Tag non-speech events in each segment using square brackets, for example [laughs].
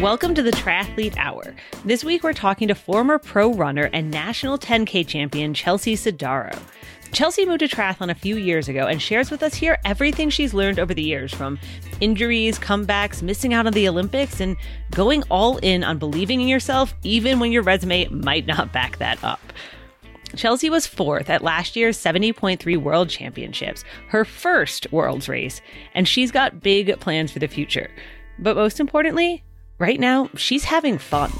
Welcome to the Triathlete Hour. This week we're talking to former pro runner and national 10K champion Chelsea Sodaro. Chelsea moved to triathlon a few years ago and shares with us here everything she's learned over the years from injuries, comebacks, missing out on the Olympics, and going all in on believing in yourself even when your resume might not back that up. Chelsea was fourth at last year's 70.3 World Championships, her first Worlds race, and she's got big plans for the future. But most importantly, Right now, she's having fun.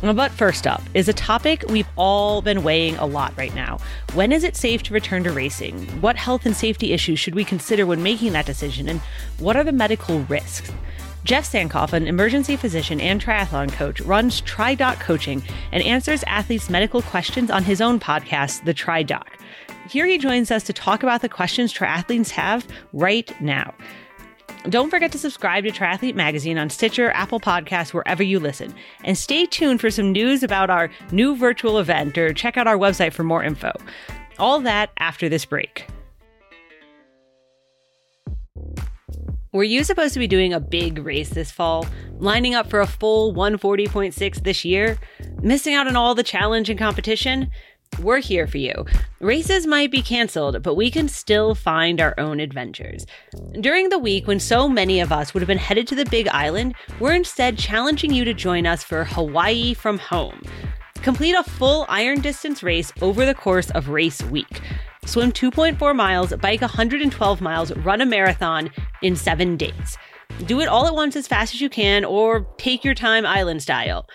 But first up is a topic we've all been weighing a lot right now. When is it safe to return to racing? What health and safety issues should we consider when making that decision? And what are the medical risks? Jeff Sankoff, an emergency physician and triathlon coach, runs TriDoc Coaching and answers athletes' medical questions on his own podcast, The TriDoc. Here he joins us to talk about the questions triathletes have right now. Don't forget to subscribe to Triathlete Magazine on Stitcher, Apple Podcasts, wherever you listen. And stay tuned for some news about our new virtual event or check out our website for more info. All that after this break. Were you supposed to be doing a big race this fall? Lining up for a full 140.6 this year? Missing out on all the challenge and competition? We're here for you. Races might be canceled, but we can still find our own adventures. During the week when so many of us would have been headed to the Big Island, we're instead challenging you to join us for Hawaii from home. Complete a full iron distance race over the course of race week. Swim 2.4 miles, bike 112 miles, run a marathon in seven days. Do it all at once as fast as you can, or take your time island style.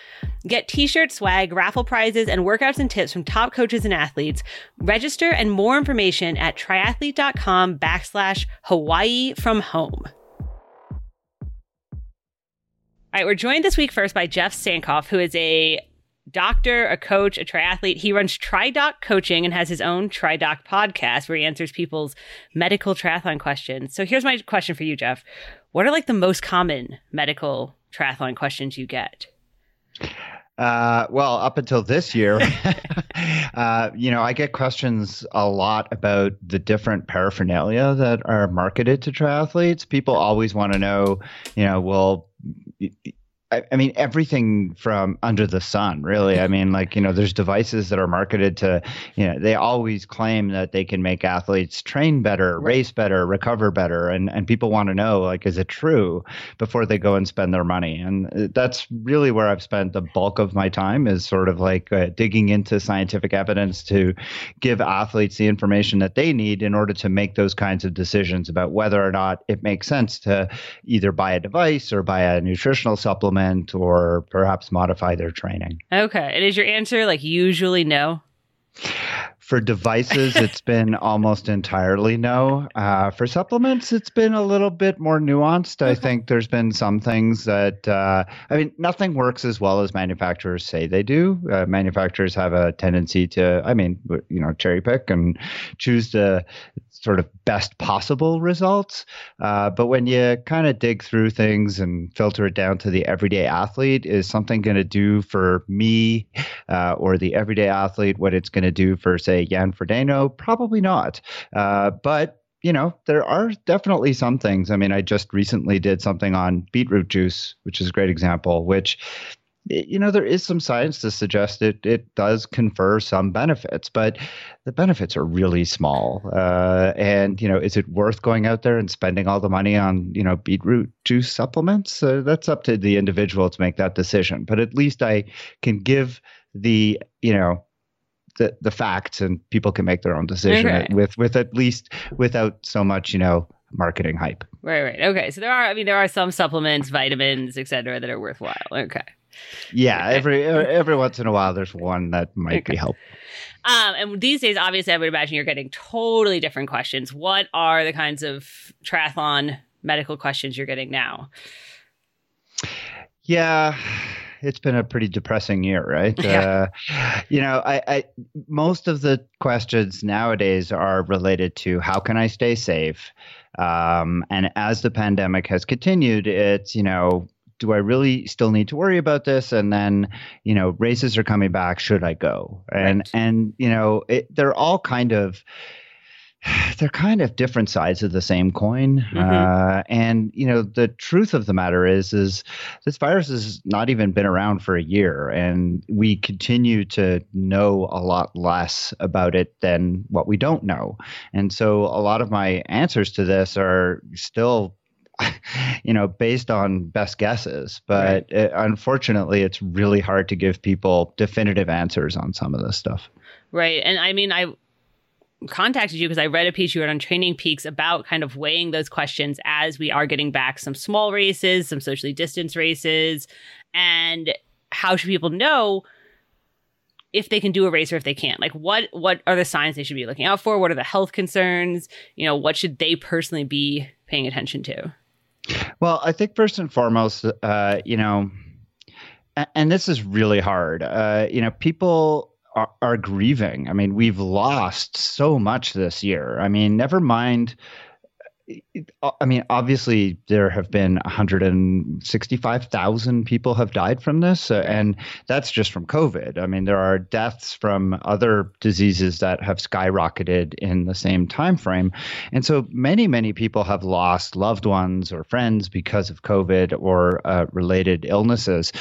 Get t-shirt swag, raffle prizes, and workouts and tips from top coaches and athletes. Register and more information at triathlete.com backslash Hawaii from home. All right, we're joined this week first by Jeff Sankoff, who is a doctor, a coach, a triathlete. He runs TriDoc Coaching and has his own TriDoc podcast where he answers people's medical triathlon questions. So here's my question for you, Jeff. What are like the most common medical triathlon questions you get? Uh, well, up until this year, [laughs] [laughs] uh, you know, I get questions a lot about the different paraphernalia that are marketed to triathletes. People always want to know, you know, well, I, I mean, everything from under the sun, really. I mean, like, you know, there's devices that are marketed to, you know, they always claim that they can make athletes train better, right. race better, recover better. And, and people want to know, like, is it true before they go and spend their money? And that's really where I've spent the bulk of my time is sort of like uh, digging into scientific evidence to give athletes the information that they need in order to make those kinds of decisions about whether or not it makes sense to either buy a device or buy a nutritional supplement supplement or perhaps modify their training. Okay. And is your answer like usually no? For devices, it's [laughs] been almost entirely no. Uh, for supplements, it's been a little bit more nuanced. I think there's been some things that, uh, I mean, nothing works as well as manufacturers say they do. Uh, manufacturers have a tendency to, I mean, you know, cherry pick and choose the sort of best possible results. Uh, but when you kind of dig through things and filter it down to the everyday athlete, is something going to do for me uh, or the everyday athlete what it's going to do for, say, Jan Frodeno? Probably not. Uh, but you know, there are definitely some things. I mean, I just recently did something on beetroot juice, which is a great example, which you know there is some science to suggest it it does confer some benefits but the benefits are really small. Uh, and you know is it worth going out there and spending all the money on you know beetroot juice supplements? Uh, that's up to the individual to make that decision. But at least i can give the you know the the facts and people can make their own decision okay. with with at least without so much you know marketing hype. Right right. Okay. So there are i mean there are some supplements vitamins etc that are worthwhile. Okay yeah, every every once in a while, there's one that might okay. be helpful. Um, and these days, obviously, I would imagine you're getting totally different questions. What are the kinds of triathlon medical questions you're getting now? Yeah, it's been a pretty depressing year, right? [laughs] Yeah. Uh, you know, I, I most of the questions nowadays are related to how can I stay safe. Um, and as the pandemic has continued, it's you know do I really still need to worry about this? And then, you know, races are coming back. Should I go? And right. and you know, it, they're all kind of [sighs] they're kind of different sides of the same coin. Mm-hmm. Uh, and you know, the truth of the matter is, is this virus has not even been around for a year, and we continue to know a lot less about it than what we don't know. And so, a lot of my answers to this are still [laughs] you know, based on best guesses. But right. it, unfortunately, it's really hard to give people definitive answers on some of this stuff. Right. And I mean, I contacted you because I read a piece you wrote on Training Peaks about kind of weighing those questions as we are getting back some small races, some socially distanced races, and how should people know if they can do a race or if they can't like what what are the signs they should be looking out for what are the health concerns you know what should they personally be paying attention to well, I think first and foremost, uh, you know, and this is really hard. Uh, you know, people are, are, grieving. I mean, we've lost so much this year. I mean, never mind I mean, obviously, there have been 165,000 people have died from this, uh, and that's just from COVID. I mean, there are deaths from other diseases that have skyrocketed in the same time frame, and so many, many people have lost loved ones or friends because of COVID or uh, related illnesses.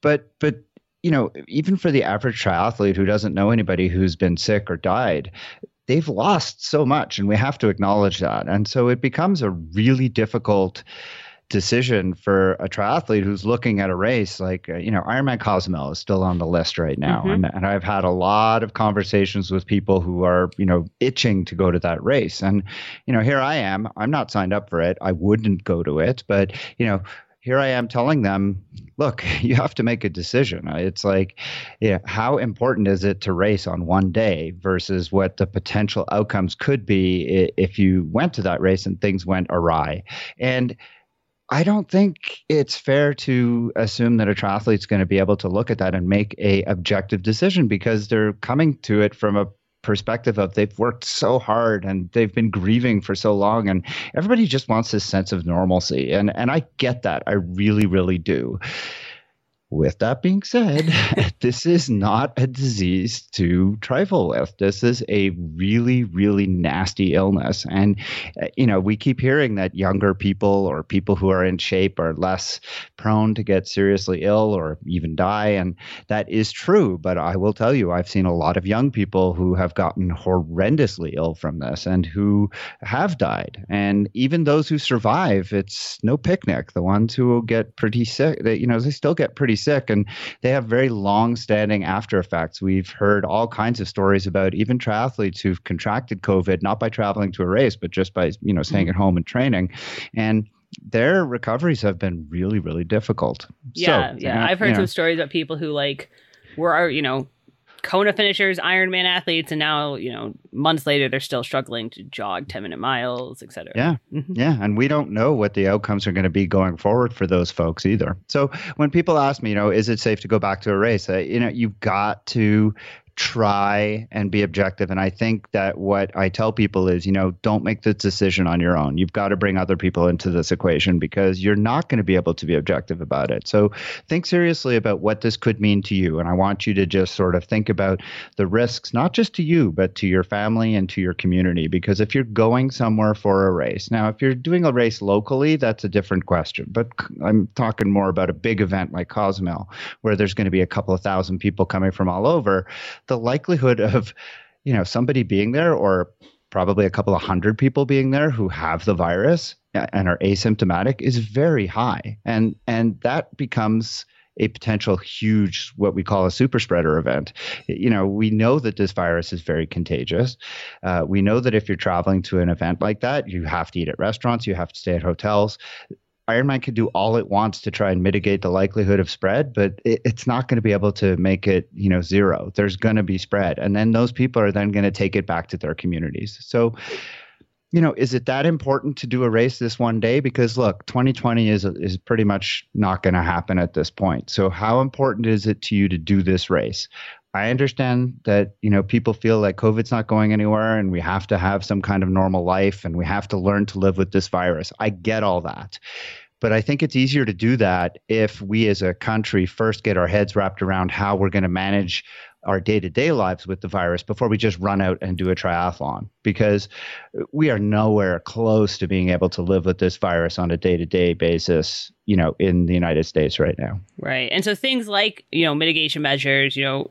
But, but you know, even for the average triathlete who doesn't know anybody who's been sick or died, they've lost so much, and we have to acknowledge that. And so it becomes a really difficult decision for a triathlete who's looking at a race like uh, you know Ironman Cozumel is still on the list right now. Mm-hmm. and, and I've had a lot of conversations with people who are you know itching to go to that race. And you know here I am. I'm not signed up for it. I wouldn't go to it. But you know here I am telling them, look, [laughs] you have to make a decision. It's like, yeah, how important is it to race on one day versus what the potential outcomes could be if you went to that race and things went awry? And I don't think it's fair to assume that a triathlete's going to be able to look at that and make a objective decision because they're coming to it from a perspective of they've worked so hard and they've been grieving for so long and everybody just wants this sense of normalcy. And and I get that. I really really do with that being said, [laughs] this is not a disease to trifle with. This is a really, really nasty illness. And, uh, you know, we keep hearing that younger people or people who are in shape are less prone to get seriously ill or even die. And that is true. But I will tell you, I've seen a lot of young people who have gotten horrendously ill from this and who have died. And even those who survive, it's no picnic. The ones who get pretty sick, they, you know, they still get pretty sick and they have very long standing after effects. We've heard all kinds of stories about even triathletes who've contracted COVID, not by traveling to a race, but just by, you know, staying mm-hmm. at home and training. And their recoveries have been really, really difficult. Yeah, so, yeah. I've heard some know. stories about people who like were, you know, Kona finishers, Ironman athletes, and now you know months later they're still struggling to jog ten minute miles, etc. Yeah, mm-hmm. yeah, and we don't know what the outcomes are going to be going forward for those folks either. So when people ask me, you know, is it safe to go back to a race? Uh, you know, you've got to try and be objective. And I think that what I tell people is, you know, don't make the decision on your own. You've got to bring other people into this equation because you're not going to be able to be objective about it. So think seriously about what this could mean to you. And I want you to just sort of think about the risks, not just to you, but to your family and to your community. Because if you're going somewhere for a race, now, if you're doing a race locally, that's a different question. But I'm talking more about a big event like Cozumel, where there's going to be a couple of thousand people coming from all over the likelihood of, you know, somebody being there or probably a couple of hundred people being there who have the virus and are asymptomatic is very high. And and that becomes a potential huge what we call a super spreader event. You know we know that this virus is very contagious. Uh, we know that if you're traveling to an event like that you have to eat at restaurants you have to stay at hotels Ironman can do all it wants to try and mitigate the likelihood of spread, but it, it's not going to be able to make it, you know, zero. There's going to be spread, and then those people are then going to take it back to their communities. So, you know, is it that important to do a race this one day? Because look, 2020 is is pretty much not going to happen at this point. So, how important is it to you to do this race? I understand that you know people feel like COVID's not going anywhere, and we have to have some kind of normal life, and we have to learn to live with this virus. I get all that, but I think it's easier to do that if we as a country first get our heads wrapped around how we're going to manage our day to day lives with the virus before we just run out and do a triathlon because we are nowhere close to being able to live with this virus on a day to day basis, you know, in the United States right now. Right. And so things like, you know, mitigation measures, you know,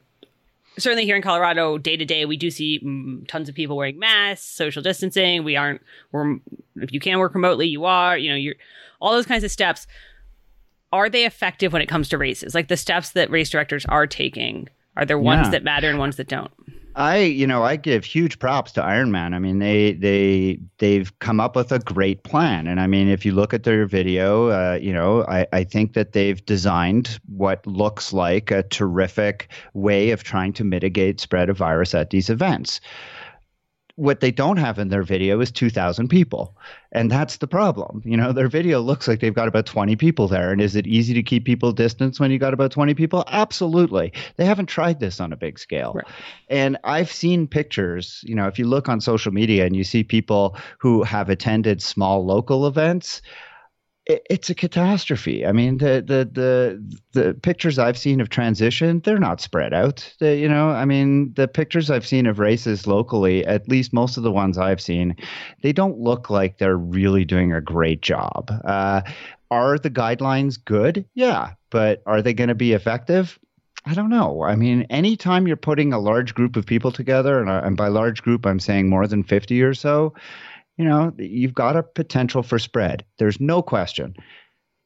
certainly here in Colorado, day to day, we do see mm, tons of people wearing masks, social distancing. We aren't, we're, if you can work remotely, you are, you know, you're, all those kinds of steps. Are they effective when it comes to races? Like the steps that race directors are taking, are there ones yeah. that matter and ones that don't? I, you know, I give huge props to Ironman. I mean, they they they've come up with a great plan, and I mean, if you look at their video, uh, you know, I, I think that they've designed what looks like a terrific way of trying to mitigate spread of virus at these events what they don't have in their video is 2000 people. And that's the problem. You know their video looks like they've got about 20 people there. And is it easy to keep people distance when you got about 20 people? Absolutely. They haven't tried this on a big scale. Right. and i've seen pictures you know if you look on social media and you see people who have attended small local events it, it's a catastrophe. I mean, the, the the the pictures I've seen of transition, they're not spread out. They, you know, I mean, the pictures I've seen of races locally, at least most of the ones I've seen, they don't look like they're really doing a great job. Uh, are the guidelines good? Yeah, but are they going to be effective? I don't know. I mean, anytime you're putting a large group of people together, and, and by large group, I'm saying more than 50 or so, you know, you've got a potential for spread. There's no question.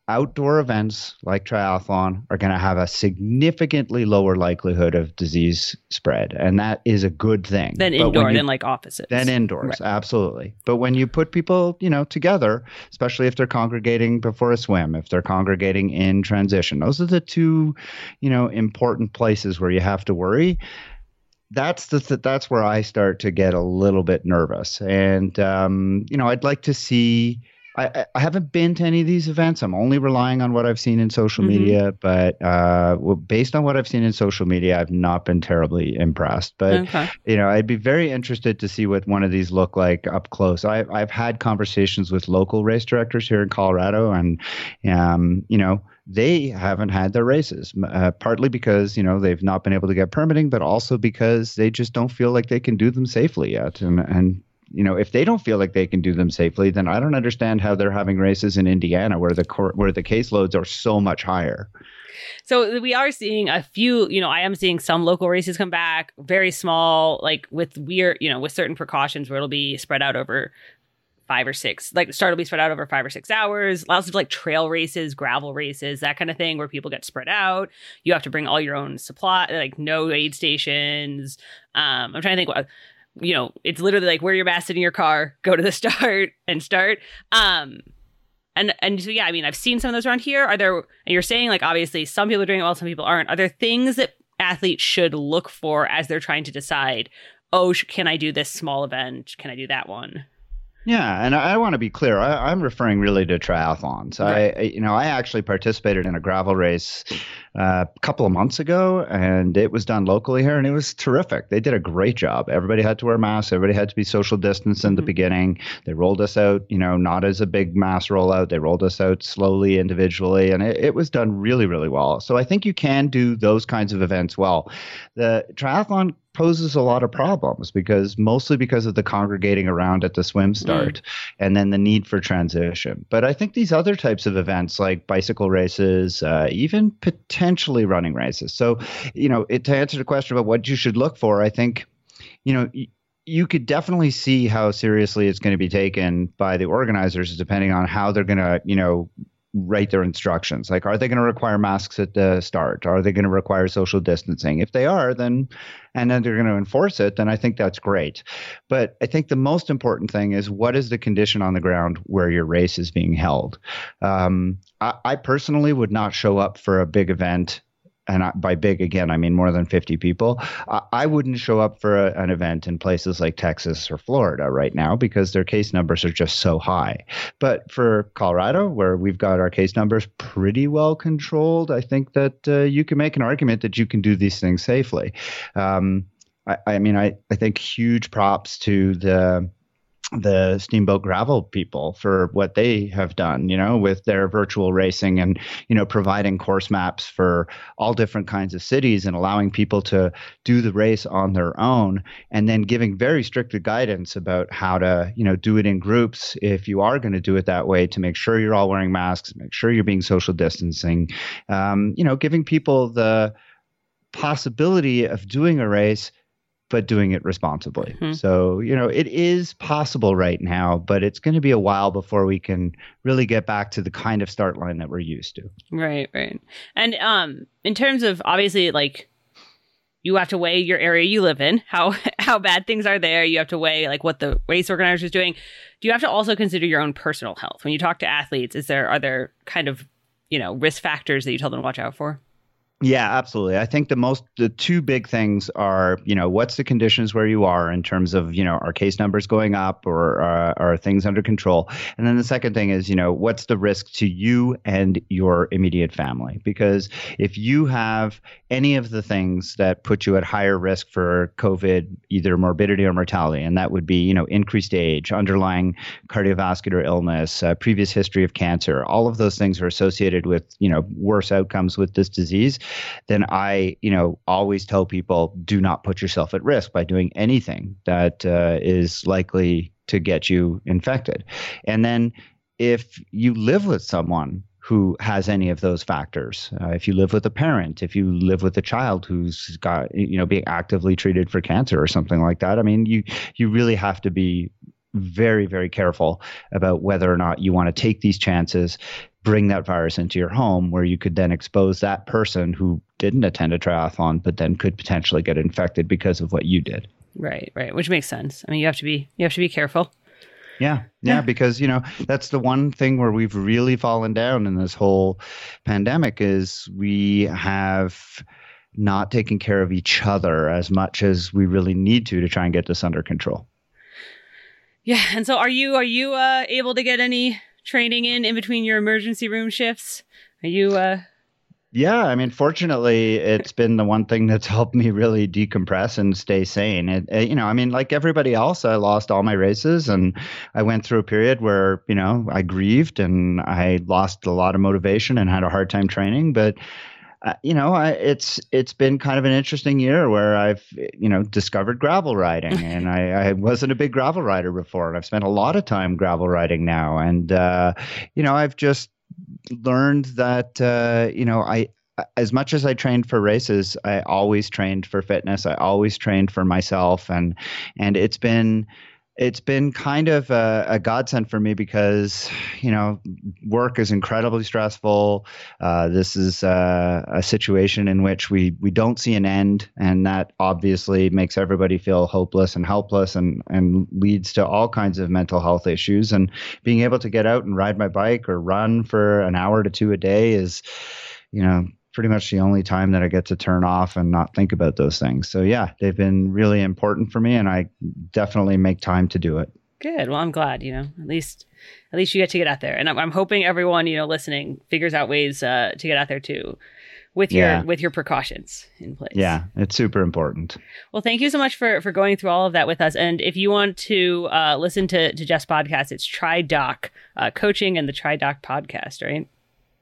Outdoor events like triathlon are going to have a significantly lower likelihood of disease spread, and that is a good thing. Than indoor, you, than like offices. Than indoors, right. absolutely. But when you put people, you know, together, especially if they're congregating before a swim, if they're congregating in transition, those are the two, you know, important places where you have to worry that's the that's where I start to get a little bit nervous. And um, you know, I'd like to see. I, I haven't been to any of these events. I'm only relying on what I've seen in social mm-hmm. media. But uh, well, based on what I've seen in social media, I've not been terribly impressed. But okay. you know, I'd be very interested to see what one of these look like up close. I, I've had conversations with local race directors here in Colorado, and um, you know they haven't had their races, uh, partly because you know they've not been able to get permitting, but also because they just don't feel like they can do them safely yet. And and you know if they don't feel like they can do them safely, then I don't understand how they're having races in Indiana where the cor- where the caseloads are so much higher. So we are seeing a few, you know, I am seeing some local races come back, very small, like with weird, you know, with certain precautions where it'll be spread out over five or six. Like the start will be spread out over five or six hours. Lots of like trail races, gravel races, that kind of thing, where people get spread out. You have to bring all your own supply, like no aid stations. Um, I'm trying to think what you know. It's literally like wear your mask in your car, go to the [laughs] start, and start. Um, and and so yeah, I mean, I've seen some of those around here. Are there? And you're saying like obviously some people are doing it well, some people aren't. Are there things that athletes should look for as they're trying to decide? Oh, can I do this small event? Can I do that one? Yeah, and I, I want to be clear. I, am referring really to triathlons. Right. I, you know, I actually participated in a gravel race uh, a couple of months ago, and it was done locally here, and it was terrific. They did a great job. Everybody had to wear masks. Everybody had to be social distance in mm-hmm. the beginning. They rolled us out, you know, not as a big mass rollout. They rolled us out slowly, individually, and it, it was done really, really well. So I think you can do those kinds of events well. The triathlon poses a lot of problems because mostly because of the congregating around at the swim mm. start mm. and then the need for transition. But I think these other types of events like bicycle races, uh, even potentially running races. So, you know, it, to answer the question about what you should look for, I think, you know, you could definitely see how seriously it's going to be taken by the organizers depending on how they're going to you know write their instructions. Like, are they going to require masks at the start? Are they going to require social distancing? If they are, then and then they're going to enforce it, then I think that's great. But I think the most important thing is what is the condition on the ground where your race is being held. Um, I, I personally would not show up for a big event and I, by big again, I mean more than 50 people. I, I wouldn't show up for a, an event in places like Texas or Florida right now because their case numbers are just so high. But for Colorado, where we've got our case numbers pretty well controlled, I think that uh, you can make an argument that you can do these things safely. Um, I, I mean, I, I think huge props to the the steamboat gravel people for what they have done you know with their virtual racing and you know providing course maps for all different kinds of cities and allowing people to do the race on their own and then giving very strict guidance about how to you know do it in groups if you are going to do it that way to make sure you're all wearing masks make sure you're being social distancing um, you know giving people the possibility of doing a race but doing it responsibly. Mm-hmm. So, you know, it is possible right now, but it's going to be a while before we can really get back to the kind of start line that we're used to. Right, right. And um in terms of obviously like you have to weigh your area you live in, how [laughs] how bad things are there. You have to weigh like what the race organizer is doing. Do you have to also consider your own personal health when you talk to athletes? Is there are there kind of you know risk factors that you tell them to watch out for? Yeah, absolutely. I think the most the two big things are, you know, what's the conditions where you are in terms of, you know, are case numbers going up or uh, are things under control? And then the second thing is, you know, what's the risk to you and your immediate family? Because if you have any of the things that put you at higher risk for COVID, either morbidity or mortality, and that would be, you know, increased age, underlying cardiovascular illness, uh, previous history of cancer, all of those things are associated with, you know, worse outcomes with this disease then I, you know, always tell people do not put yourself at risk by doing anything that uh, is likely to get you infected. And then if you live with someone who has any of those factors. Uh, if you live with a parent, if you live with a child who's got you know being actively treated for cancer or something like that, I mean you you really have to be very very careful about whether or not you want to take these chances bring that virus into your home where you could then expose that person who didn't attend a triathlon but then could potentially get infected because of what you did. Right right which makes sense. I mean you have to be you have to be careful. Yeah, yeah, yeah, because you know that's the one thing where we've really fallen down in this whole pandemic is we have not taken care of each other as much as we really need to to try and get this under control. Yeah, and so are you are you uh, able to get any training in in between your emergency room shifts? Are you uh yeah, I mean, fortunately, it's been the one thing that's [laughs] helped me really decompress and stay sane. It, it, you know, I mean, like everybody else, I lost all my races, and I went through a period where you know I grieved and I lost a lot of motivation and had a hard time training. But uh, you know, I, it's it's been kind of an interesting year where I've you know discovered gravel riding, [laughs] and I, I, wasn't a big gravel rider before, and I've spent a lot of time gravel riding now, and uh, you know, I've just learned that uh, you know I as much as I trained for races, I always trained for fitness. I always trained for myself, and and it's been it's been kind of a, a, godsend for me because you know work is incredibly stressful. Uh, this is uh, a situation in which we we don't see an end, and that obviously makes everybody feel hopeless and helpless, and and leads to all kinds of mental health issues. And being able to get out and ride my bike or run for an hour to two a day is, you know, pretty much the only time that I get to turn off and not think about those things. So yeah, they've been really important for me and I definitely make time to do it. Good. Well, I'm glad, you know, at least at least you get to get out there. And I'm, I'm hoping everyone, you know, listening figures out ways uh, to get out there too with your yeah. with your precautions in place. Yeah, it's super important. Well, thank you so much for for going through all of that with us. And if you want to uh, listen to to Jeff's podcast, it's TriDoc uh, Coaching and the TriDoc podcast, right?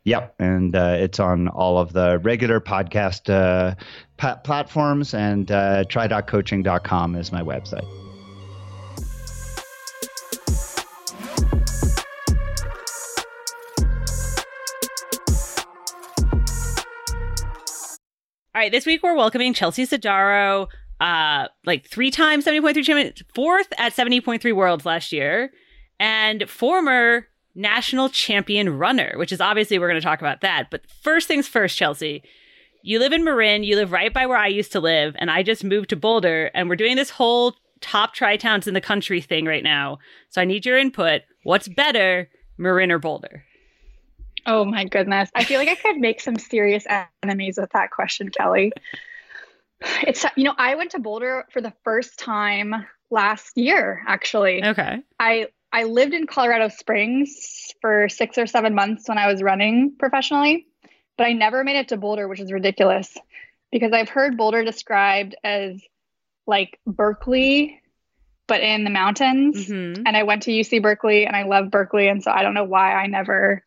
Yep, and uh, it's on all of the regular podcast uh, pa- platforms, and uh, tridoccoaching.com is my website. All right, this week we're welcoming Chelsea Sodaro, uh, like three times 70.3 champion, fourth at 70.3 worlds last year, and former national champion runner, which is obviously we're going to talk about that. But first things first, Chelsea, you live in Marin, you live right by where I used to live, and I just moved to Boulder, and we're doing this whole top tri towns in the country thing right now. So I need your input. What's better, Marin or Boulder? Oh my goodness. I feel like I could make some serious enemies with that question, Kelly. It's, you know, I went to Boulder for the first time last year, actually. Okay. I I lived in Colorado Springs for six or seven months when I was running professionally, but I never made it to Boulder, which is ridiculous because I've heard Boulder described as like Berkeley but in the mountains. Mhm. And I went to UC Berkeley and I love Berkeley. And so I don't know why I never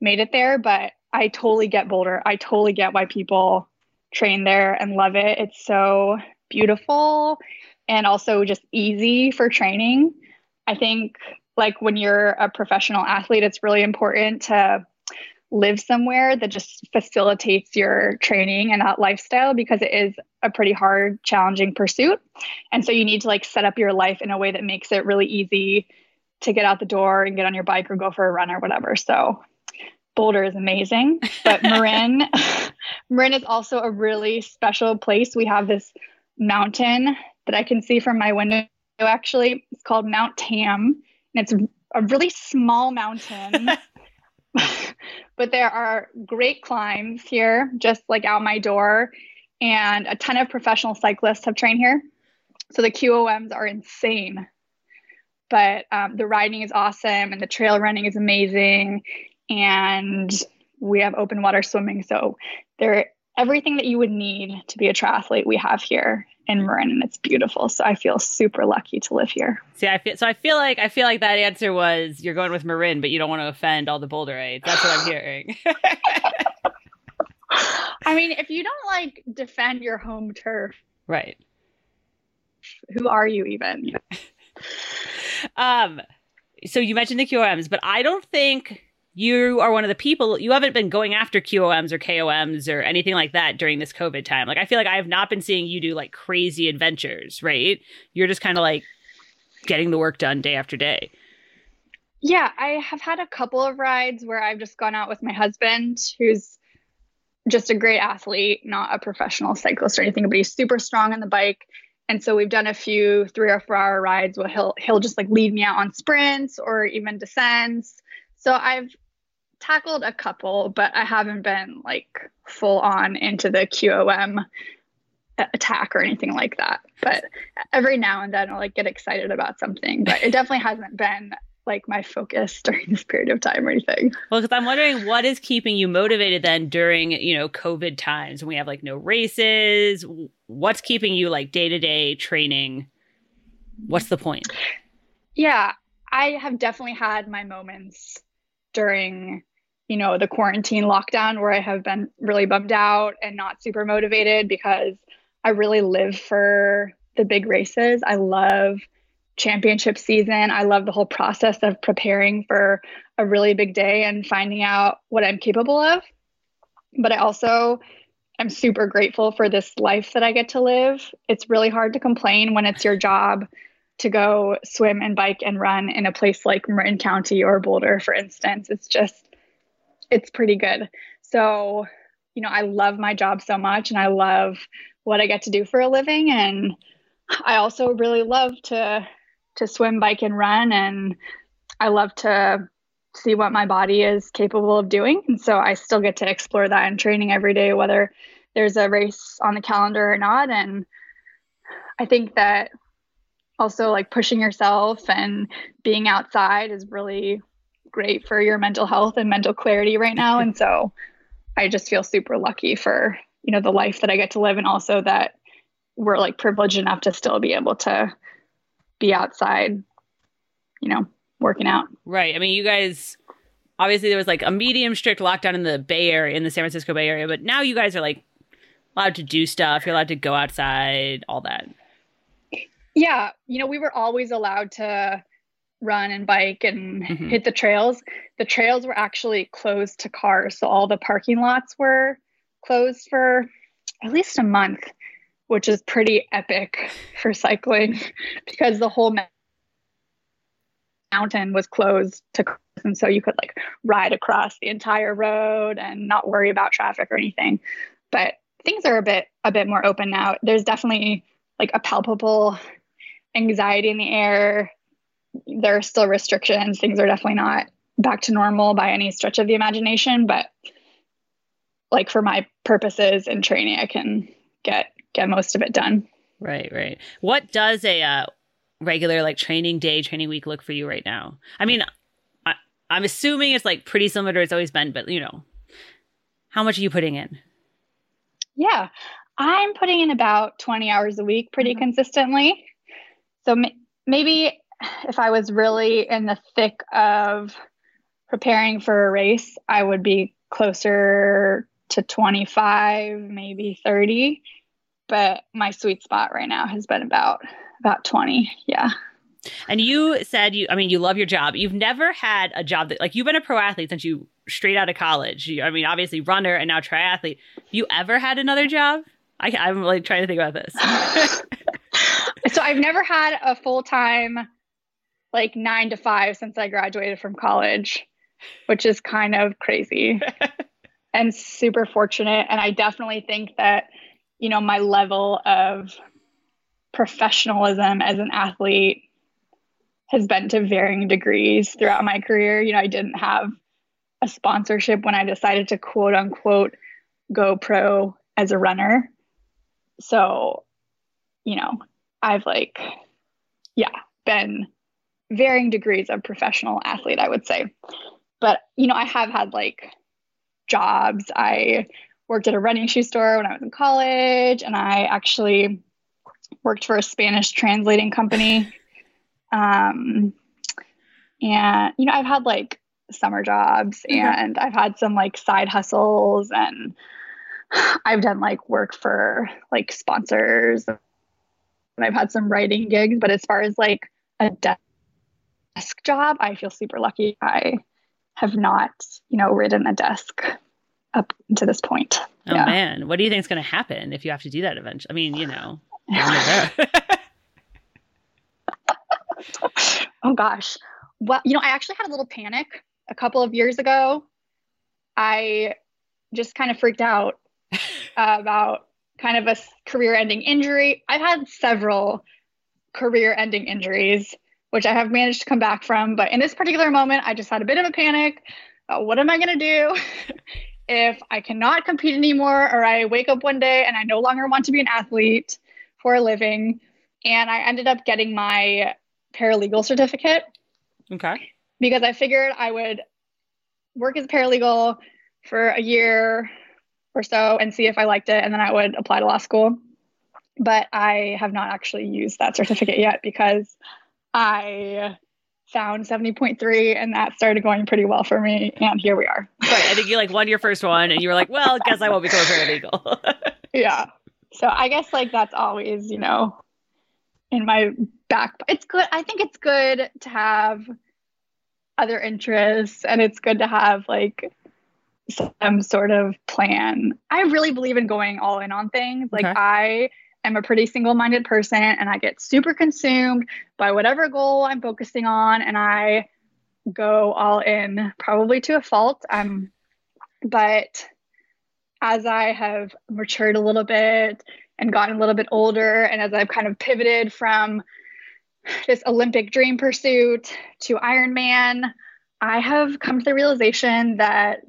made it there, but I totally get Boulder. I totally get why people train there and love it. It's so beautiful and also just easy for training. I think like when you're a professional athlete, it's really important to live somewhere that just facilitates your training and that lifestyle because it is a pretty hard, challenging pursuit. And so you need to like set up your life in a way that makes it really easy to get out the door and get on your bike or go for a run or whatever. So Boulder is amazing, but [laughs] Marin, [laughs] Marin is also a really special place. We have this mountain that I can see from my window. So actually, it's called Mount Tam, and it's a really small mountain. [laughs] but there are great climbs here, just like out my door, and a ton of professional cyclists have trained here. So the QOMs are insane. But um, the riding is awesome, and the trail running is amazing, and we have open water swimming. So there, everything that you would need to be a triathlete, we have here in Marin, and it's beautiful. So I feel super lucky to live here. See, I feel so. I feel like I feel like that answer was you're going with Marin, but you don't want to offend all the Boulderites. That's what I'm [sighs] hearing. [laughs] I mean, if you don't like defend your home turf, right. who are you even? [laughs] Um. So you mentioned the QOMs, but I don't think you are one of the people. You haven't been going after QOMs or KOMs or anything like that during this COVID time. Like I feel like I have not been seeing you do like crazy adventures. Right. You're just kind of like getting the work done day after day. Yeah, I have had a couple of rides where I've just gone out with my husband, who's just a great athlete, not a professional cyclist or anything, but he's super strong on the bike. And so we've done a few three or four hour rides where he'll he'll just like lead me out on sprints or even descents. So I've tackled a couple, but I haven't been like full on into the QOM attack or anything like that. But every now and then I'll like get excited about something, but it definitely hasn't been like my focus [laughs] during this period of time or anything. Well, because I'm wondering what is keeping you motivated then during you know COVID times when we have like no races. What's keeping you like day to day training? What's the point? Yeah, I have definitely had my moments during, you know, the quarantine lockdown where I have been really bummed out and not super motivated because I really live for the big races. I love championship season. I love the whole process of preparing for a really big day and finding out what I'm capable of. But I also am super grateful for this life that I get to live. It's really hard to complain when it's your job to go swim and bike and run in a place like Marin County or Boulder, for instance. It's just, it's pretty good. So, you know, I love my job so much and I love what I get to do for a living. And I also really love to to swim, bike, and run. And I love to see what my body is capable of doing. And so I still get to explore that in training every day, whether there's a race on the calendar or not. And I think that also like pushing yourself and being outside is really great for your mental health and mental clarity right now. And so I just feel super lucky for, you know, the life that I get to live and also that we're like privileged enough to still be able to be outside, you know, working out. Right. I mean, you guys obviously there was like a medium strict lockdown in the Bay Area, in the San Francisco Bay Area, but now you guys are like allowed to do stuff. You're allowed to go outside, all that. Yeah, you know, we were always allowed to run and bike and Mhm. hit the trails. The trails were actually closed to cars, so all the parking lots were closed for at least a month, which is pretty epic for cycling [laughs] because the whole mountain was closed to cars, and so you could like ride across the entire road and not worry about traffic or anything. But things are a bit a bit more open now. There's definitely like a palpable anxiety in the air. There are still restrictions. Things are definitely not back to normal by any stretch of the imagination, but like for my purposes in training, I can get get most of it done. Right, right. What does a uh, regular like training day, training week look for you right now? I mean, I, I'm assuming it's like pretty similar to it's always been, but you know, how much are you putting in? Yeah, I'm putting in about 20 hours a week pretty Mhm. consistently. So ma- maybe if I was really in the thick of preparing for a race, I would be closer to 25, maybe 30. But my sweet spot right now has been about about 20. Yeah. And you said you, I mean, you love your job. You've never had a job that, like, you've been a pro athlete since you straight out of college. You, I mean, obviously runner and now triathlete. Have you ever had another job? I, I'm like trying to think about this. [laughs] [laughs] so I've never had a full time, like nine to five since I graduated from college, which is kind of crazy [laughs] and super fortunate. And I definitely think that, you know, my level of professionalism as an athlete has been to varying degrees throughout my career. You know, I didn't have a sponsorship when I decided to quote unquote go pro as a runner. So, you know, I've like, yeah, been varying degrees of professional athlete, I would say. But, you know, I have had like jobs. I worked at a running shoe store when I was in college, and I actually worked for a Spanish translating company [laughs] um, and, you know, I've had like summer jobs mm-hmm. and I've had some like side hustles and I've done like work for like sponsors and I've had some writing gigs. But as far as like a desk job, I feel super lucky. I have not, you know, ridden a desk up to this point. Oh yeah. man, what do you think is going to happen if you have to do that eventually? I mean, you [laughs] know. oh gosh. Well, you know, I actually had a little panic a couple of years ago. I just kind of freaked out [laughs] about kind of a career ending injury. I've had several career ending injuries, which I have managed to come back from. But in this particular moment, I just had a bit of a panic. what am I going to do [laughs] if I cannot compete anymore, or I wake up one day and I no longer want to be an athlete for a living? And I ended up getting my paralegal certificate. Okay. Because I figured I would work as a paralegal for a year or so and see if I liked it, and then I would apply to law school. But I have not actually used that certificate yet because I found 70.3 and that started going pretty well for me and here we are right i think you like won your first one and you were like well guess i won't become a paralegal [laughs] yeah so i guess like that's always you know in my back. It's good. I think it's good to have other interests and it's good to have like some sort of plan. I really believe in going all in on things. Like okay. I am a pretty single-minded person and I get super consumed by whatever goal I'm focusing on and I go all in probably to a fault. Um but as I have matured a little bit and gotten a little bit older and as I've kind of pivoted from this Olympic dream pursuit to Ironman, I have come to the realization that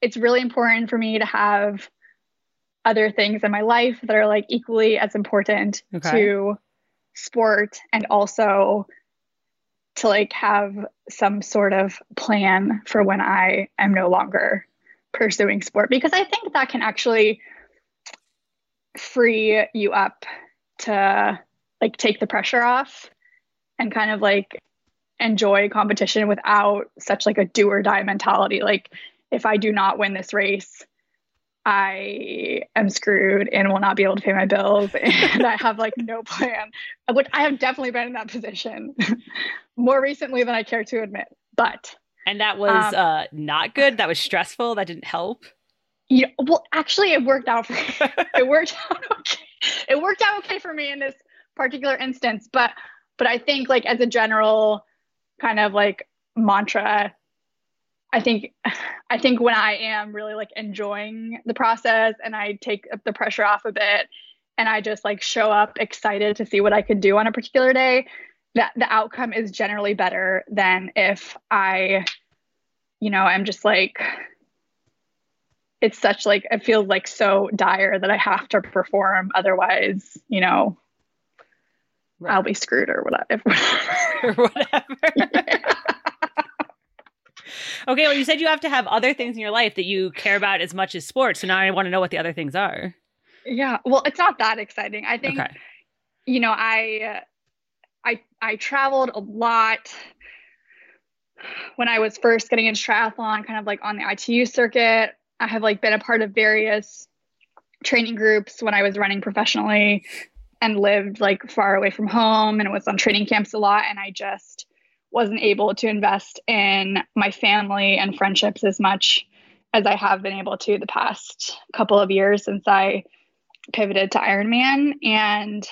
it's really important for me to have other things in my life that are like equally as important okay. to sport and also to like have some sort of plan for when I am no longer pursuing sport because I think that can actually free you up to like take the pressure off and kind of like enjoy competition without such like a do or die mentality. Like if I do not win this race, I am screwed and will not be able to pay my bills [laughs] and I have like no plan. Which I have definitely been in that position [laughs] more recently than I care to admit. But and that was um, uh not good. That was stressful. That didn't help. Yeah, well actually it worked out for [laughs] it worked out okay. It worked out okay for me in this particular instance, but but I think like as a general kind of like mantra, I think [sighs] I think when I am really like enjoying the process and I take the pressure off a bit and I just like show up excited to see what I could do on a particular day, that the outcome is generally better than if I, you know, I'm just like it's such like it feels like so dire that I have to perform otherwise, you know, right. I'll be screwed or [laughs] whatever. [laughs] or whatever. [laughs] yeah. Okay, well, you said you have to have other things in your life that you care about as much as sports. So now I want to know what the other things are. Yeah, well, it's not that exciting. I think, okay. you know, I. I I traveled a lot when I was first getting into triathlon, kind of like on the ITU circuit. I have like been a part of various training groups when I was running professionally and lived like far away from home and was on training camps a lot. And I just wasn't able to invest in my family and friendships as much as I have been able to the past couple of years since I pivoted to Ironman. And,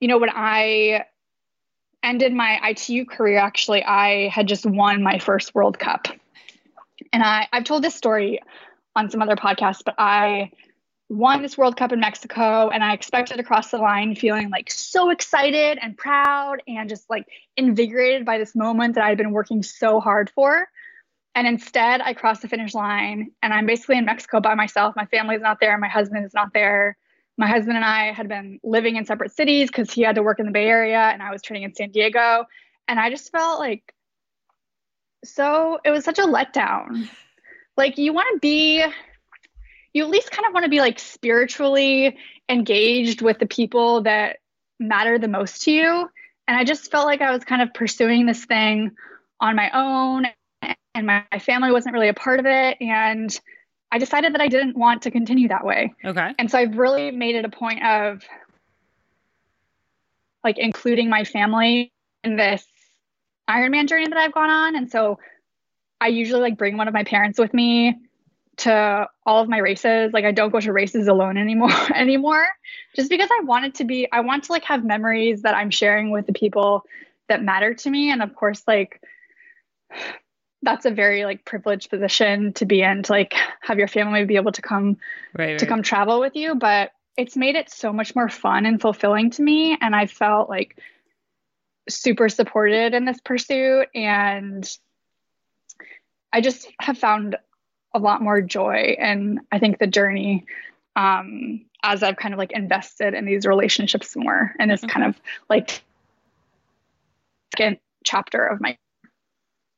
you know, when I ended my ITU career, actually, I had just won my first World Cup. And I, I've told this story on some other podcasts, but I won this World Cup in Mexico and I expected to cross the line feeling like so excited and proud and just like invigorated by this moment that I'd been working so hard for. And instead, I crossed the finish line and I'm basically in Mexico by myself. My family's not there, my husband is not there. My husband and I had been living in separate cities because he had to work in the Bay Area and I was training in San Diego. And I just felt like so, it was such a letdown. Like, you want to be you at least kind of want to be like spiritually engaged with the people that matter the most to you. And I just felt like I was kind of pursuing this thing on my own, and my, family wasn't really a part of it. And I decided that I didn't want to continue that way. Okay. And so I've really made it a point of like including my family in this Ironman journey that I've gone on. And so I usually like bring one of my parents with me to all of my races. Like I don't go to races alone anymore [laughs] anymore. Just because I wanted to be I want to like have memories that I'm sharing with the people that matter to me. And of course like [sighs] that's a very like privileged position to be in to like have your family be able to come right, to come travel with you. But it's made it so much more fun and fulfilling to me. And I felt like super supported in this pursuit. And I just have found a lot more joy and I think the journey um, as I've kind of like invested in these relationships more and this kind of like second chapter of my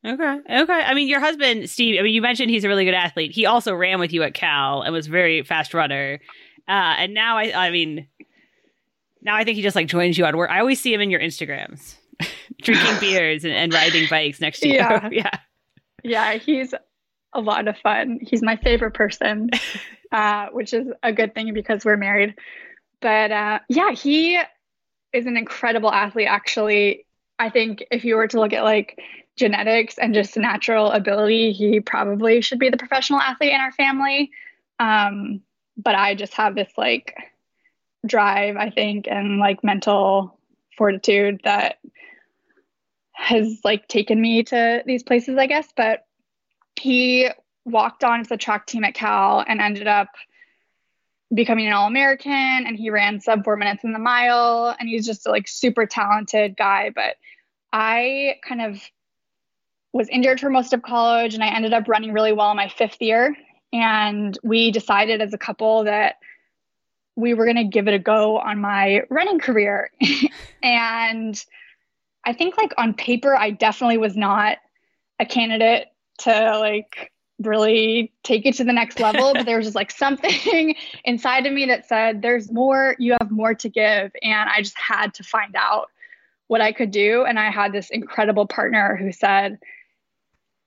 Okay. Okay. I mean, your husband, Steve, I mean, you mentioned he's a really good athlete. He also ran with you at Cal and was very fast runner. Uh, and now I, I mean, now I think he just like joins you on work. I always see him in your Instagrams [laughs] drinking [laughs] beers and, and, riding bikes next to you. Yeah. [laughs] yeah. Yeah. He's a lot of fun. He's my favorite person, [laughs] uh, which is a good thing because we're married. But uh, yeah, he is an incredible athlete. Actually, I think if you were to look at like genetics and just natural ability, he probably should be the professional athlete in our family. Um, but I just have this like drive, I think, and like mental fortitude that has like taken me to these places, I guess. But he walked on to the track team at Cal and ended up becoming an All American. And he ran sub four minutes in the mile. And he's just a, like super talented guy. But I kind of was injured for most of college and I ended up running really well in my fifth year. And we decided as a couple that we were going to give it a go on my running career. [laughs] and I think, like, on paper, I definitely was not a candidate to like really take it to the next level but there was just like [laughs] something inside of me that said there's more you have more to give. And i just had to find out what i could do. And i had this incredible partner who said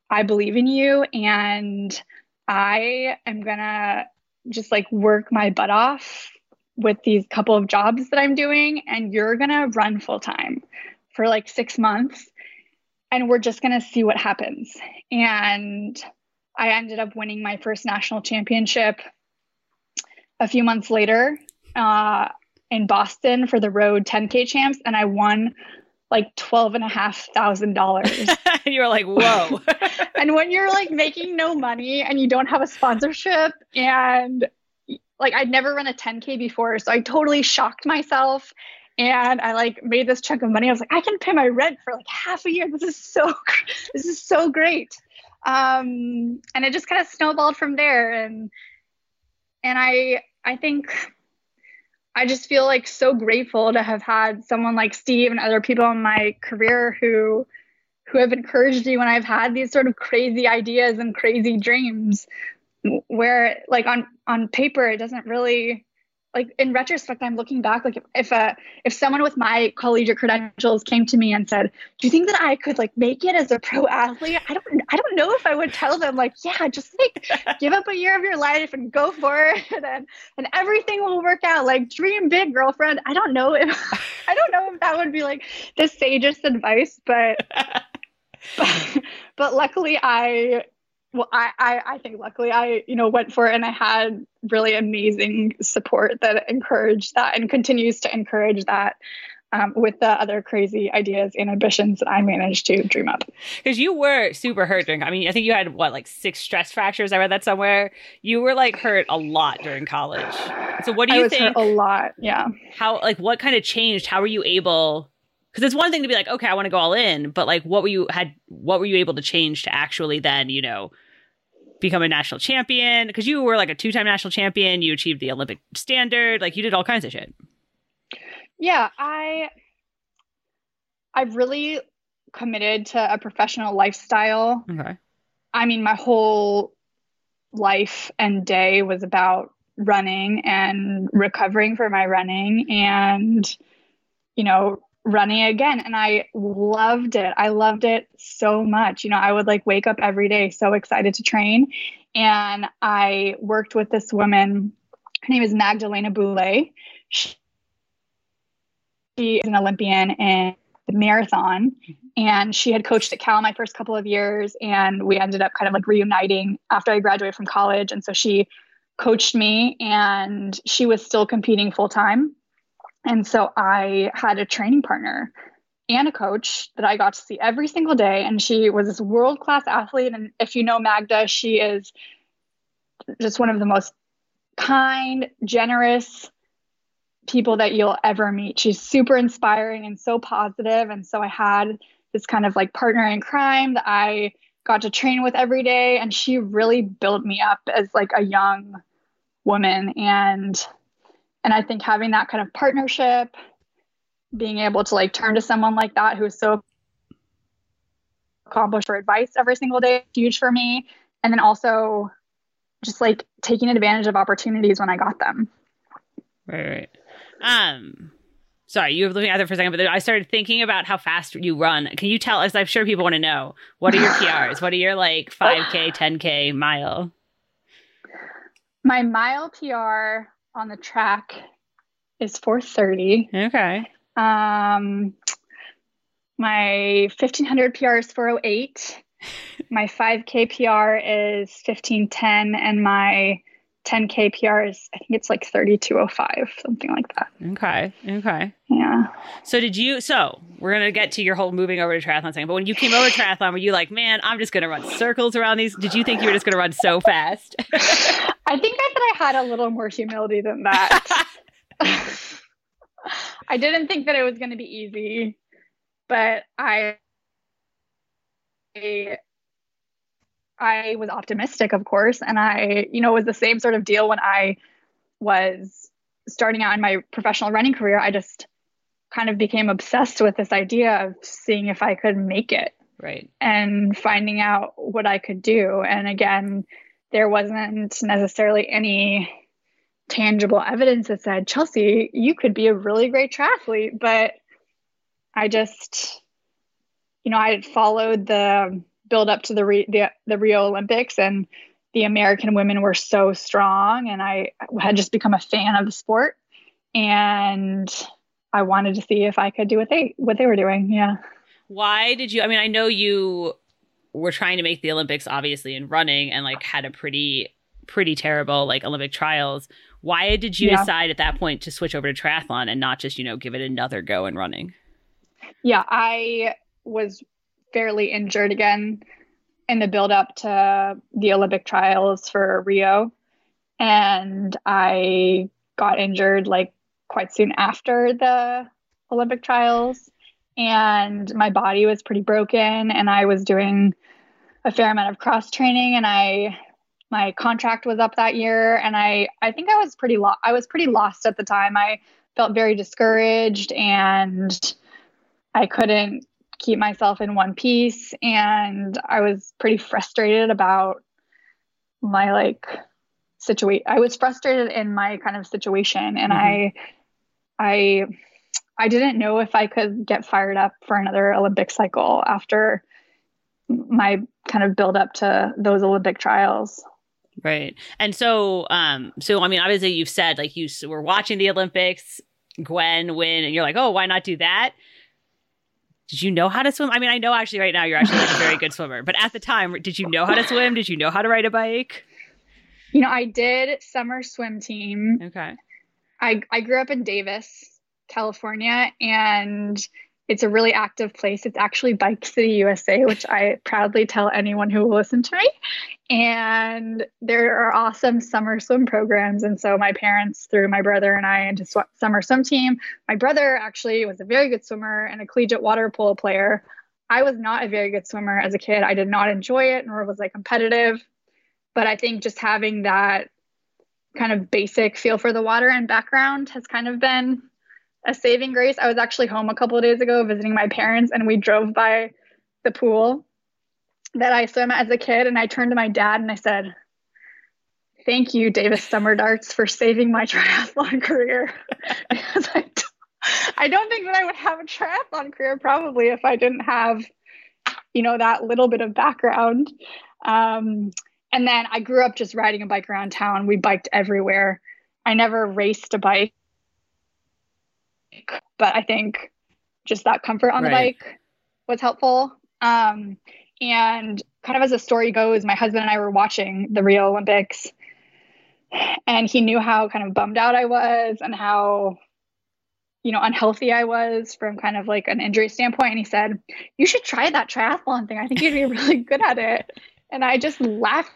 i believe in you and i am gonna just like work my butt off with these couple of jobs that i'm doing and you're gonna run full time for like six months and we're just going to see what happens. And I ended up winning my first national championship a few months later uh, in Boston for the road 10K champs. And I won like twelve and a half thousand dollars. [laughs] you were like, whoa. [laughs] and when you're like making no money and you don't have a sponsorship and like I'd never run a 10K before. So I totally shocked myself and I like made this chunk of money. I was like, I can pay my rent for like half a year. This is so, [laughs] this is so great. Um, and it just kind of snowballed from there. And, and I, I think I just feel like so grateful to have had someone like Steve and other people in my career who, who have encouraged me when I've had these sort of crazy ideas and crazy dreams where like on, on paper, it doesn't really like in retrospect, I'm looking back, like if if, uh, if someone with my collegiate credentials came to me and said, "Do you think that I could like make it as a pro athlete?" I don't I don't know if I would tell them like, "Yeah, just like [laughs] give up a year of your life and go for it, [laughs] and and everything will work out." Like dream big, girlfriend. I don't know if [laughs] I don't know if that would be like the sagest advice, but but, but luckily I well I, I i think luckily i you know went for it and i had really amazing support that encouraged that and continues to encourage that um, with the other crazy ideas and ambitions that I managed to dream up. Because you were super hurt during. I mean, I think you had what like six stress fractures. I read that somewhere. You were like hurt a lot during college. So what do you think? a lot. Yeah. How like what kind of changed? How were you able? Because it's one thing to be like, okay, I want to go all in, but like, what were you had? What were you able to change to actually then, you know, become a national champion? Because you were like a two-time national champion you achieved the olympic standard like you did all kinds of shit. Yeah i i've really committed to a professional lifestyle. Okay. I mean my whole life and day was about running and recovering for my running and you know running again and I loved it. I loved it so much. You know, I would like wake up every day so excited to train and I worked with this woman her name is Magdalena Boulet. She, is an Olympian in the marathon and she had coached at Cal my first couple of years and we ended up kind of like reuniting after I graduated from college and so she coached me and she was still competing full time and so I had a training partner and a coach that I got to see every single day. And she was this world class athlete. And if you know Magda, she is just one of the most kind, generous people that you'll ever meet. She's super inspiring and so positive. And so I had this kind of like partner in crime that I got to train with every day. And she really built me up as like a young woman. And and I think having that kind of partnership, being able to like turn to someone like that who's so accomplished for advice every single day, huge for me. And then also just like taking advantage of opportunities when I got them. Right, right. Um, sorry, you were looking at it for a second, but I started thinking about how fast you run. Can you tell us? I'm sure people want to know what are your PRs? what are your like 5K, 10K mile? My mile PR on the track is 430. Okay. Um, my 1500 PR is 408. [laughs] my 5K PR is 1510, and my 10K PR is, I think it's like 3205, something like that. Okay. Okay. Yeah. So, did you, so we're going to get to your whole moving over to triathlon thing, but when you came over to triathlon, were you like, man, I'm just going to run circles around these? Did you think you were just going to run so fast? [laughs] I think I thought I had a little more humility than that. [laughs] I didn't think that it was going to be easy, but I, I was optimistic, of course, and I, you know, it was the same sort of deal when I was starting out in my professional running career. I just kind of became obsessed with this idea of seeing if I could make it, right, and finding out what I could do. And again, there wasn't necessarily any tangible evidence that said, Chelsea, you could be a really great triathlete. But I just, you know, I had followed the build up to the, Re- the, the Rio Olympics and the American women were so strong. And I had just become a fan of the sport. And I wanted to see if I could do what they what they were doing. Yeah. Why did you I mean I know you were trying to make the Olympics obviously in running and like had a pretty pretty terrible like Olympic trials. Why did you yeah. decide at that point to switch over to triathlon and not just, you know, give it another go in running? Yeah, I was fairly injured again in the build up to the Olympic trials for Rio. And I got injured like quite soon after the Olympic trials. And my body was pretty broken, and I was doing a fair amount of cross training and I my contract was up that year and I I think I was pretty lo- I was pretty lost at the time. I felt very discouraged and I couldn't keep myself in one piece and I was pretty frustrated about my like situation. I was frustrated in my kind of situation, and mm-hmm. I, I, I didn't know if I could get fired up for another Olympic cycle after my kind of build up to those Olympic trials. Right. And so, um, so I mean, obviously, you've said like you were watching the Olympics, Gwen win, and you're like, oh, why not do that? Did you know how to swim? I mean, I know actually right now you're actually like a very good swimmer, but at the time, did you know how to swim? Did you know how to ride a bike? You know, I did summer swim team. Okay. I I grew up in Davis, California, and it's a really active place. It's actually Bike City, USA, which I proudly tell anyone who will listen to me. And there are awesome summer swim programs. And so my parents threw my brother and I into sw- summer swim team. My brother actually was a very good swimmer and a collegiate water polo player. I was not a very good swimmer as a kid. I did not enjoy it, nor was I competitive. But I think just having that kind of basic feel for the water and background has kind of been a saving grace. I was actually home a couple of days ago visiting my parents, and we drove by the pool that I swam as a kid. And I turned to my dad and I said, Thank you, Davis Summer Darts, for saving my [laughs] triathlon career. [laughs] because I, I don't think that I would have a triathlon career probably if I didn't have, you know, that little bit of background. Um, and then I grew up just riding a bike around town. We biked everywhere. I never raced a bike but I think just that comfort on right. the bike was helpful. Um, and kind of as the story goes, my husband and I were watching the Rio Olympics, and he knew how kind of bummed out I was and how you know unhealthy I was from kind of like an injury standpoint. And he said, "You should try that triathlon thing. I think you'd be [laughs] really good at it." And I just laughed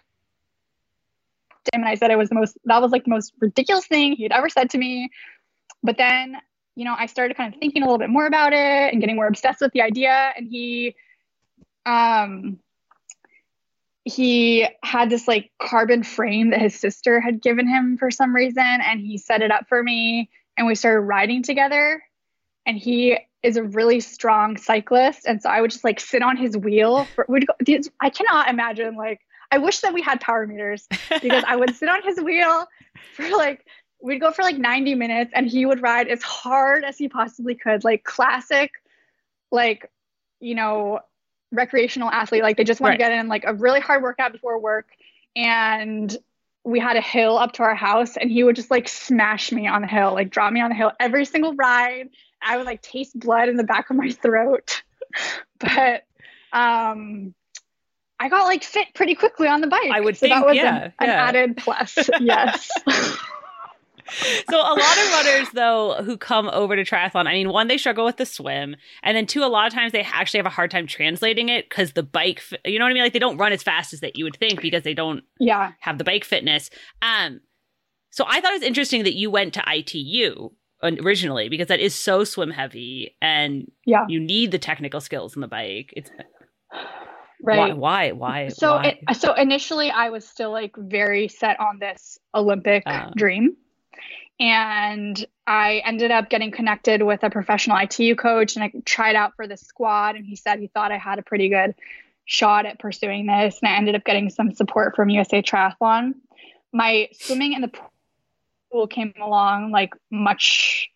him and I said it was the most that was like the most ridiculous thing he'd ever said to me. But then you know, I started kind of thinking a little bit more about it and getting more obsessed with the idea. And he, um, he had this like carbon frame that his sister had given him for some reason, and he set it up for me, and we started riding together. And he is a really strong cyclist, and so I would just like sit on his wheel. For, would I cannot imagine like I wish that we had power meters because I would sit on his wheel for like we'd go for like 90 minutes and he would ride as hard as he possibly could like classic like you know recreational athlete like they just want right. to get in like a really hard workout before work and we had a hill up to our house and he would just like smash me on the hill like drop me on the hill every single ride i would like taste blood in the back of my throat [laughs] but um I got like fit pretty quickly on the bike. I would so think, that was yeah, an, yeah. an added plus. [laughs] yes. [laughs] so a lot of runners though who come over to triathlon i mean one they struggle with the swim and then two a lot of times they actually have a hard time translating it because the bike you know what i mean? Like they don't run as fast as that you would think because they don't yeah. have the bike fitness. Um so i thought it was interesting that you went to itu originally because that is so swim heavy and yeah. you need the technical skills in the bike. It's [sighs] right. Why why, why so why? It, so initially i was still like very set on this olympic uh, dream and I ended up getting connected with a professional ITU coach and I tried out for the squad. And he said he thought I had a pretty good shot at pursuing this. And I ended up getting some support from USA Triathlon. My swimming in the pool came along like much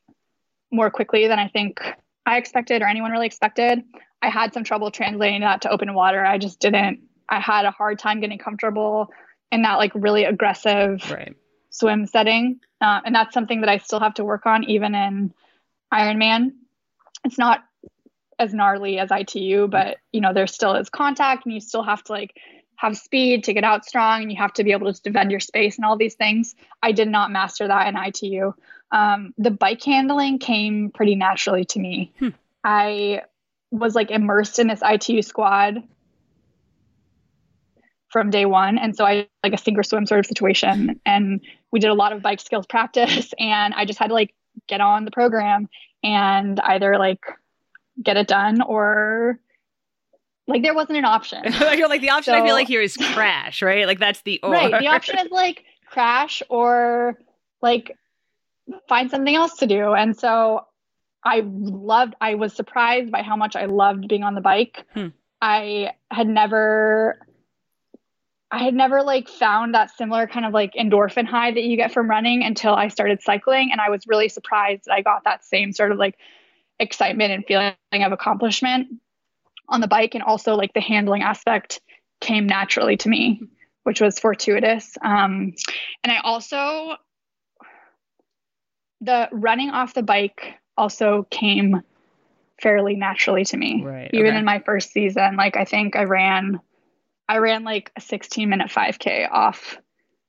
more quickly than I think I expected or anyone really expected. I had some trouble translating that to open water. I just didn't, I had a hard time getting comfortable in that like really aggressive right. Swim setting. Uh, and that's something that I still have to work on even in Ironman. It's not as gnarly as ITU, but you know, there still is contact and you still have to like have speed to get out strong and you have to be able to defend your space and all these things. I did not master that in ITU. Um, the bike handling came pretty naturally to me. Hmm. I was like immersed in this ITU squad from day one. And so I like a sink or swim sort of situation. And we did a lot of bike skills practice [laughs] and I just had to like get on the program and either like get it done or like there wasn't an option. [laughs] like the option so, I feel like here is crash, right? Like that's the or. Right. The option is [laughs] like crash or like find something else to do. And so I loved I was surprised by how much I loved being on the bike. Hmm. I had never I had never like found that similar kind of like endorphin high that you get from running until I started cycling. And I was really surprised that I got that same sort of like excitement and feeling of accomplishment on the bike. And also like the handling aspect came naturally to me, which was fortuitous. Um, and I also, the running off the bike also came fairly naturally to me. Right. Even okay. in my first season, like I think I ran I ran like a 16 minute 5K off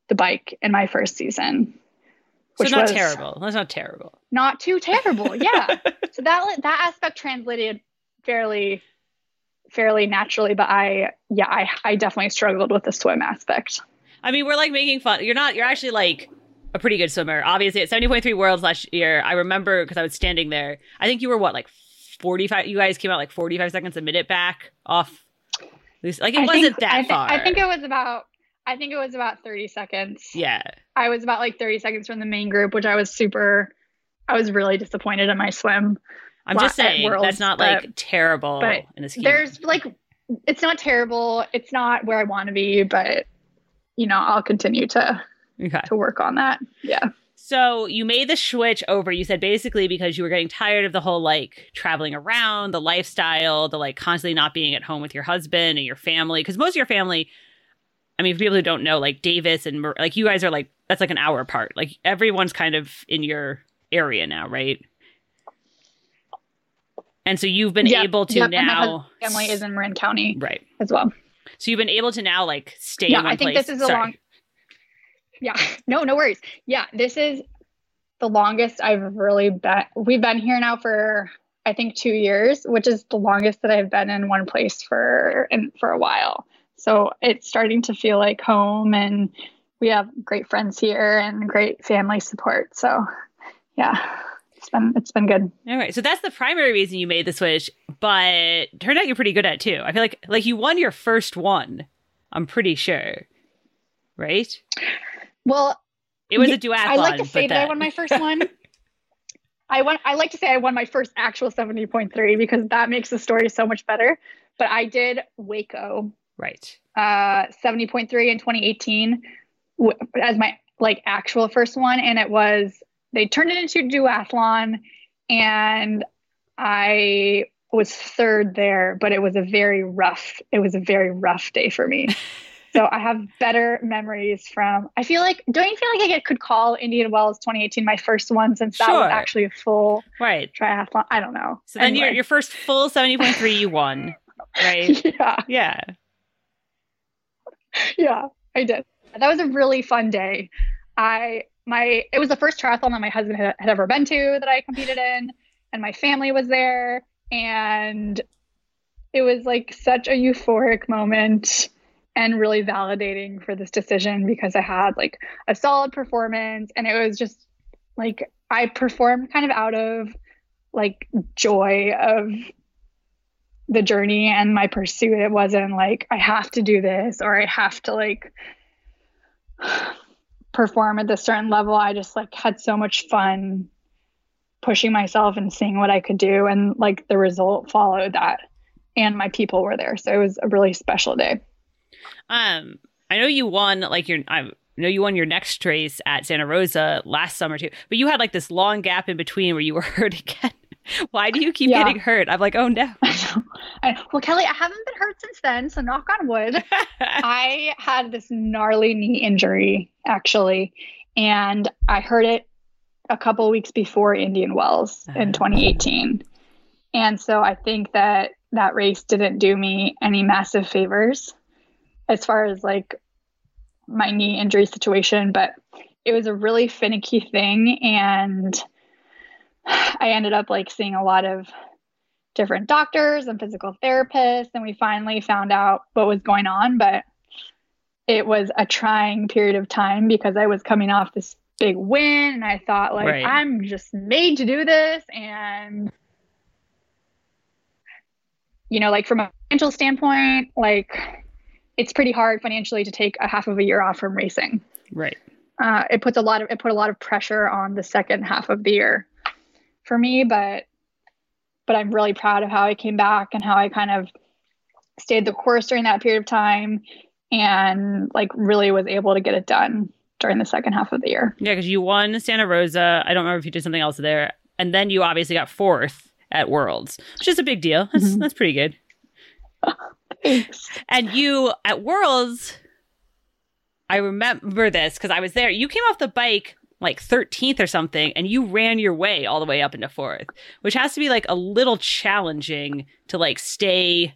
the bike in my first season. Which so not terrible. That's not terrible. Not too terrible. Yeah. [laughs] so that that aspect translated fairly fairly naturally, but I yeah, I I definitely struggled with the swim aspect. I mean, we're like making fun. You're not you're actually like a pretty good swimmer. Obviously, at 70.3 worlds last year, I remember because I was standing there. I think you were what like 45 you guys came out like 45 seconds a minute back off like it I wasn't think, that I th- far. I think it was about I think it was about 30 seconds. Yeah. I was about like 30 seconds from the main group, which I was super I was really disappointed in my swim. I'm just saying Worlds, that's not but, like terrible but in the scheme. There's like it's not terrible. It's not where I want to be, but you know, I'll continue to okay. to work on that. Yeah. So you made the switch over. You said basically because you were getting tired of the whole like traveling around, the lifestyle, the like constantly not being at home with your husband and your family. Because most of your family, I mean, for people who don't know, like Davis and like you guys are like that's like an hour apart. Like everyone's kind of in your area now, right? And so you've been yep, able to yep, now. family is in Marin County, right, as well. So you've been able to now like stay. Yeah, in one I think place. this is a Sorry. long yeah, [laughs] no, no worries. Yeah, this is the longest I've really been. We've been here now for I think two years, which is the longest that I've been in one place for in for a while. So it's starting to feel like home, and we have great friends here and great family support. So, yeah, it's been it's been good. All right, so that's the primary reason you made the switch, but turned out you're pretty good at too. I feel like like you won your first one. I'm pretty sure, right? Well, it was a duathlon. I like to say that, I won my first one. [laughs] I won. I like to say I won my first actual seventy point three because that makes the story so much better. But I did Waco, right? Uh, seventy point three in twenty eighteen w- as my like actual first one, and it was they turned it into duathlon, and I was third there, but it was a very rough. It was a very rough day for me. [laughs] so I have better memories from. I feel like don't you feel like I could call Indian Wells 2018 my first one since that was actually a full right triathlon. I don't know. So then anyway. your your first full 70.3 you won, right? [laughs] yeah. Yeah. Yeah, I did. That was a really fun day. I my it was the first triathlon that my husband had, had ever been to that I competed in, and my family was there, and it was like such a euphoric moment and really validating for this decision because I had like a solid performance and it was just like I performed kind of out of like joy of the journey and my pursuit. It wasn't like I have to do this or I have to like [sighs] perform at this certain level. I just like had so much fun pushing myself and seeing what I could do and like the result followed that and my people were there. So it was a really special day. Um, I know you won like your I know you won your next race at Santa Rosa last summer too, but you had like this long gap in between where you were [laughs] hurt again. Why do you keep yeah. getting hurt? I'm like, oh no. [laughs] I, well, Kelly, I haven't been hurt since then, so knock on wood. [laughs] I had this gnarly knee injury actually, and I hurt it a couple weeks before Indian Wells in 2018. And so I think that that race didn't do me any massive favors as far as like my knee injury situation, but it was a really finicky thing. And I ended up like seeing a lot of different doctors and physical therapists. And we finally found out what was going on. But it was a trying period of time because I was coming off this big win. And I thought, like, right. I'm just made to do this. And, you know, like from a financial standpoint, like, it's pretty hard financially to take a half of a year off from racing. Right. Uh, it puts a lot of it put a lot of pressure on the second half of the year for me, but but I'm really proud of how I came back and how I kind of stayed the course during that period of time and like really was able to get it done during the second half of the year. Yeah, because you won Santa Rosa. I don't remember if you did something else there, and then you obviously got fourth at Worlds, which is a big deal. That's mm-hmm. that's pretty good. [laughs] Thanks. And you at Worlds, I remember this because I was there. You came off the bike like 13th or something and you ran your way all the way up into fourth which has to be like a little challenging to like stay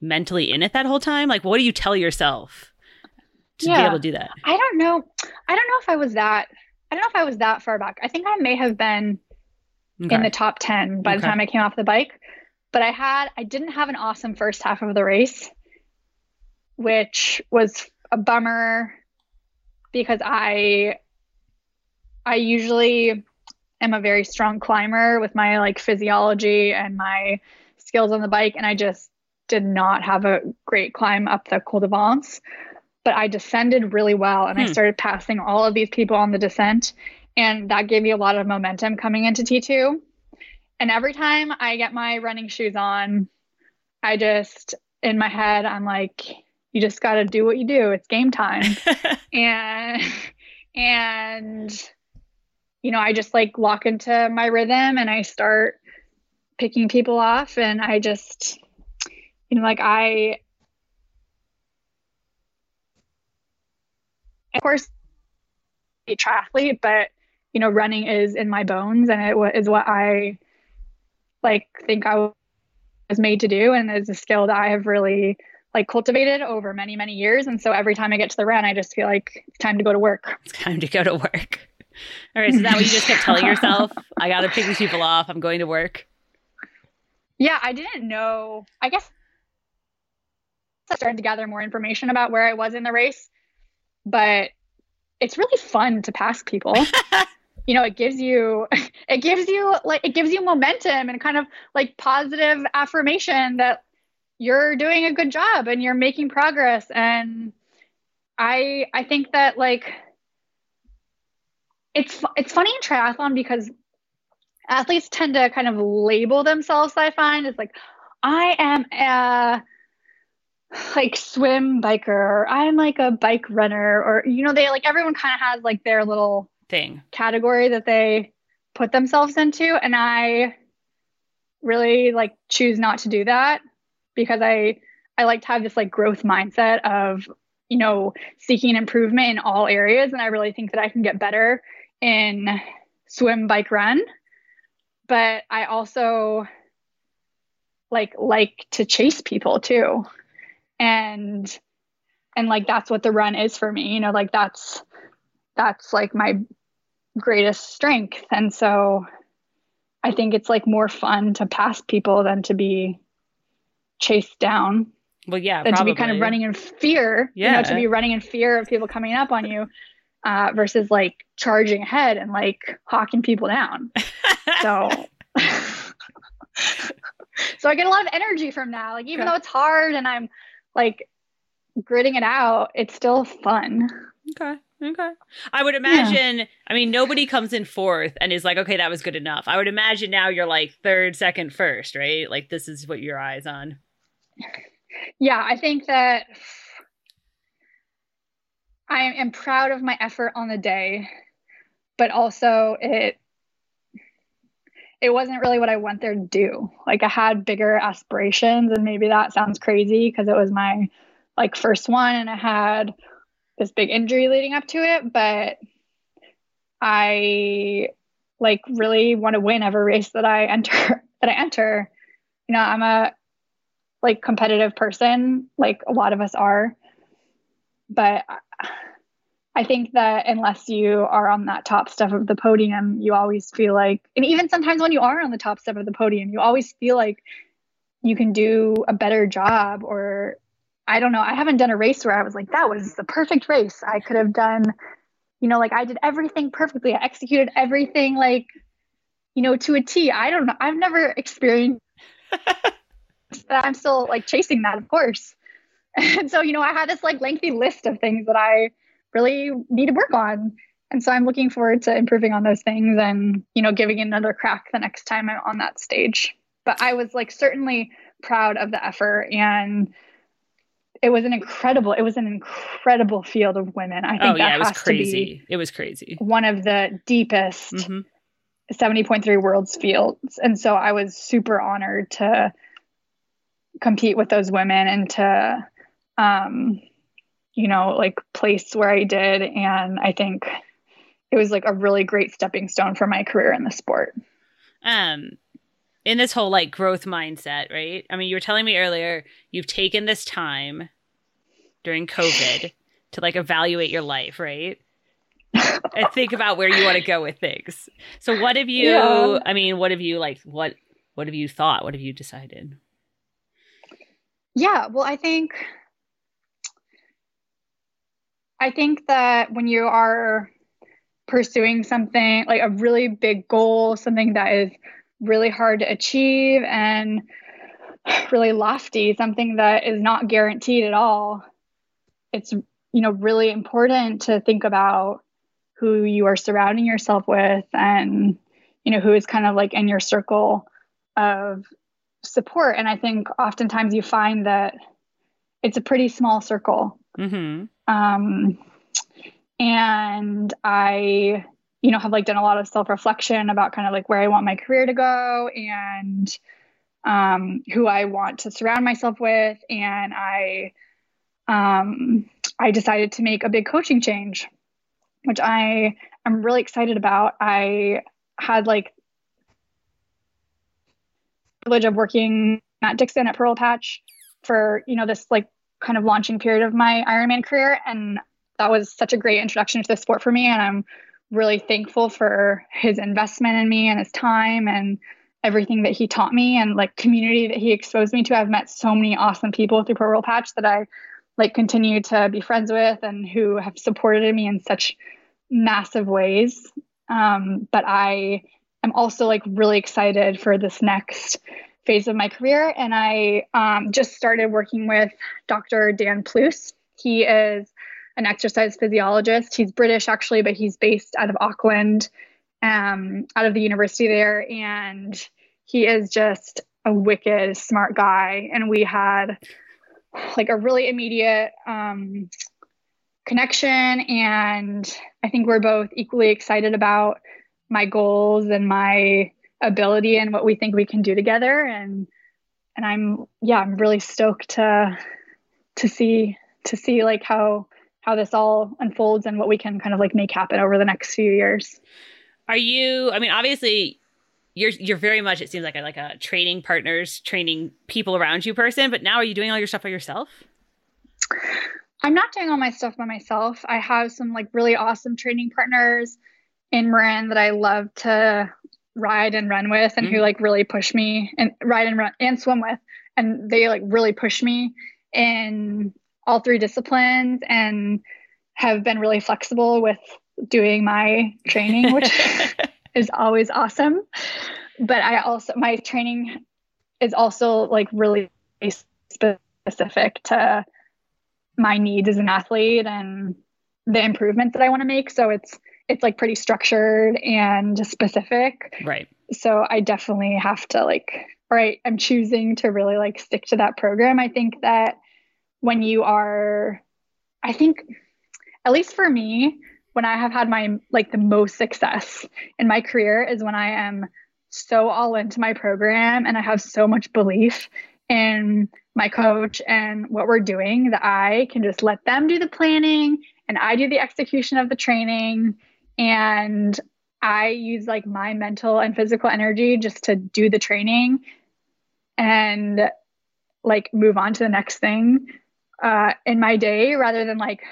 mentally in it that whole time like what do you tell yourself to yeah. be able to do that i don't know i don't know if i was that i don't know if i was that far back i think i may have been okay. in the top 10 by okay. the time i came off the bike but i had i didn't have an awesome first half of the race which was a bummer because i I usually am a very strong climber with my like physiology and my skills on the bike, and I just did not have a great climb up the Col de Vence But I descended really well, and hmm. I started passing all of these people on the descent, and that gave me a lot of momentum coming into T2. And every time I get my running shoes on, I just in my head I'm like, you just got to do what you do. It's game time, [laughs] and and you know, I just like lock into my rhythm and I start picking people off and I just you know like I of course a triathlete but you know running is in my bones and it is what I like think I was made to do and is a skill that I have really like cultivated over many many years and so every time I get to the run I just feel like it's time to go to work. It's time to go to work. All right, so that what you just kept telling yourself? I got to pick these people off. I'm going to work. Yeah, I didn't know. I guess I started to gather more information about where I was in the race, but it's really fun to pass people. [laughs] you know, it gives you [laughs] it gives you like it gives you momentum and kind of like positive affirmation that you're doing a good job and you're making progress and I I think that like it's it's funny in triathlon because athletes tend to kind of label themselves. I find it's like I am a [sighs] like swim biker or I'm like a bike runner or you know they like everyone kind of has like their little thing category that they put themselves into and I really like choose not to do that because I I like to have this like growth mindset of you know seeking improvement in all areas and I really think that I can get better in swim, bike, run. But I also like like to chase people too. And and like that's what the run is for me. You know, like that's that's like my greatest strength. And so I think it's like more fun to pass people than to be chased down. Well, yeah, than probably. to be kind of running in fear. Yeah. You know, to be running in fear of people coming up on you uh, versus like charging ahead and like hawking people down. so, [laughs] so I get a lot of energy from that. Like even okay. though it's hard and I'm like gritting it out, it's still fun. Okay. Okay. I would imagine, yeah. I mean, nobody comes in fourth and is like, okay, that was good enough. I would imagine now you're like third, second, first, right? Like this is what your eyes on. Yeah, I think that I am proud of my effort on the day, but also it it wasn't really what I went there to do. Like I had bigger aspirations and maybe that sounds crazy because it was my like first one and I had this big injury leading up to it, but I like really want to win every race that I enter [laughs] that I enter. You know, I'm a like competitive person, like a lot of us are. But I think that unless you are on that top step of the podium, you always feel like, and even sometimes when you are on the top step of the podium, you always feel like you can do a better job. Or I don't know, I haven't done a race where I was like, that was the perfect race. I could have done, you know, like I did everything perfectly. I executed everything like, you know, to a T. I don't know. I've never experienced [laughs] that. I'm still like chasing that, of course. [laughs] And so, you know, I had this like lengthy list of things that I really need to work on. And so I'm looking forward to improving on those things and, you know, giving another crack the next time I'm on that stage. But I was like certainly proud of the effort and it was an incredible it was an incredible field of women. I think oh that yeah, it was has to crazy. be It was crazy. one of the deepest Mhm. 70.3 worlds fields. And so I was super honored to compete with those women and to um you know like place where I did and I think it was like a really great stepping stone for my career in the sport. um in this whole like growth mindset right? I mean you were telling me earlier you've taken this time during covid to like evaluate your life right? And think about where you want to go with things. So what have you Yeah. i mean what have you like what what have you thought? What have you decided? Yeah, well, I think I think that when you are pursuing something like a really big goal, something that is really hard to achieve and [sighs] really lofty, something that is not guaranteed at all, it's you know really important to think about who you are surrounding yourself with and you know who is kind of like in your circle of support. And i think oftentimes you find that it's a pretty small circle. Mm-hmm. Um, and i you know have like done a lot of self-reflection about kind of like where i want my career to go and um, who i want to surround myself with. And i um, i decided to make a big coaching change which i am really excited about. I had like privilege of working at Dixon at Purple Patch for you know this like kind of launching period of my Ironman career, and that was such a great introduction to the sport for me. And I'm really thankful for his investment in me and his time and everything that he taught me and like community that he exposed me to. I've met so many awesome people through Purple Patch that I like continue to be friends with and who have supported me in such massive ways. Um, but I am also like really excited for this next phase of my career. And I um, just started working with Dr. Dan Plews. He is an exercise physiologist. He's British actually, but he's based out of Auckland, um, out of the university there. And he is just a wicked smart guy. And we had like a really immediate um, connection. And I think we're both equally excited about my goals and my ability and what we think we can do together and and I'm yeah I'm really stoked to to see to see like how how this all unfolds and what we can kind of like make happen over the next few years. Are you? I mean, obviously, you're you're very much. It seems like a like a training partners, training people around you person. But now, are you doing all your stuff by yourself? I'm not doing all my stuff by myself. I have some like really awesome training partners in Marin that I love to ride and run with and Mhm. who like really push me and ride and run and swim with and they like really push me in all three disciplines and have been really flexible with doing my training which [laughs] is always awesome. But i also my training is also like really specific to my needs as an athlete and the improvements that i want to make. So it's it's like pretty structured and specific. Right. so i definitely have to like all right i'm choosing to really like stick to that program. I think that when you are i think at least for me when i have had my like the most success in my career is when i am so all into my program and i have so much belief in my coach and what we're doing that i can just let them do the planning and i do the execution of the training and I use like my mental and physical energy just to do the training and like move on to the next thing uh, in my day rather than like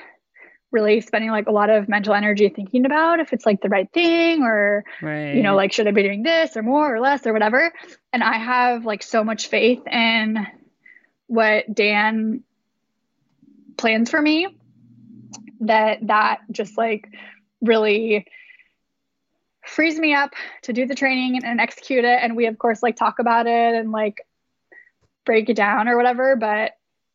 really spending like a lot of mental energy thinking about if it's like the right thing or Right. you know like should i be doing this or more or less or whatever. And i have like so much faith in what dan plans for me that that just like really frees me up to do the training and, and execute it. And we of course like talk about it and like break it down or whatever. But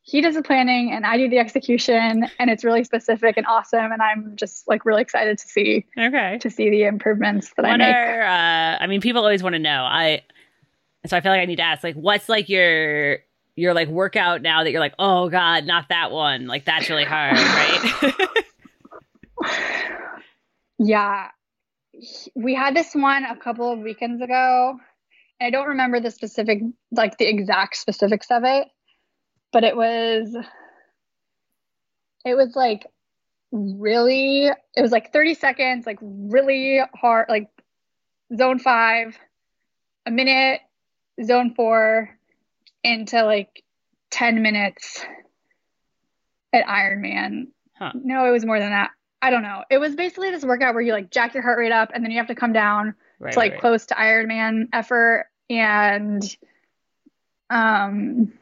he does the planning and I do the execution and it's really specific and awesome and I'm just like really excited to see okay. to see the improvements that I make. are? Uh, I mean, people always want to know. I so I feel like I need to ask. Like, what's like your your like workout now that you're like, oh God, not that one. Like that's really hard, right? [laughs] yeah. We had this one a couple of weekends ago. I don't remember the specific, like the exact specifics of it, but it was, it was like really, it was like 30 seconds, like really hard, like zone five, a minute, zone four, into like 10 minutes at Ironman. Huh. No, it was more than that. I don't know. It was basically this workout where you like jack your heart rate up and then you have to come down right, to like right. close to Ironman effort and um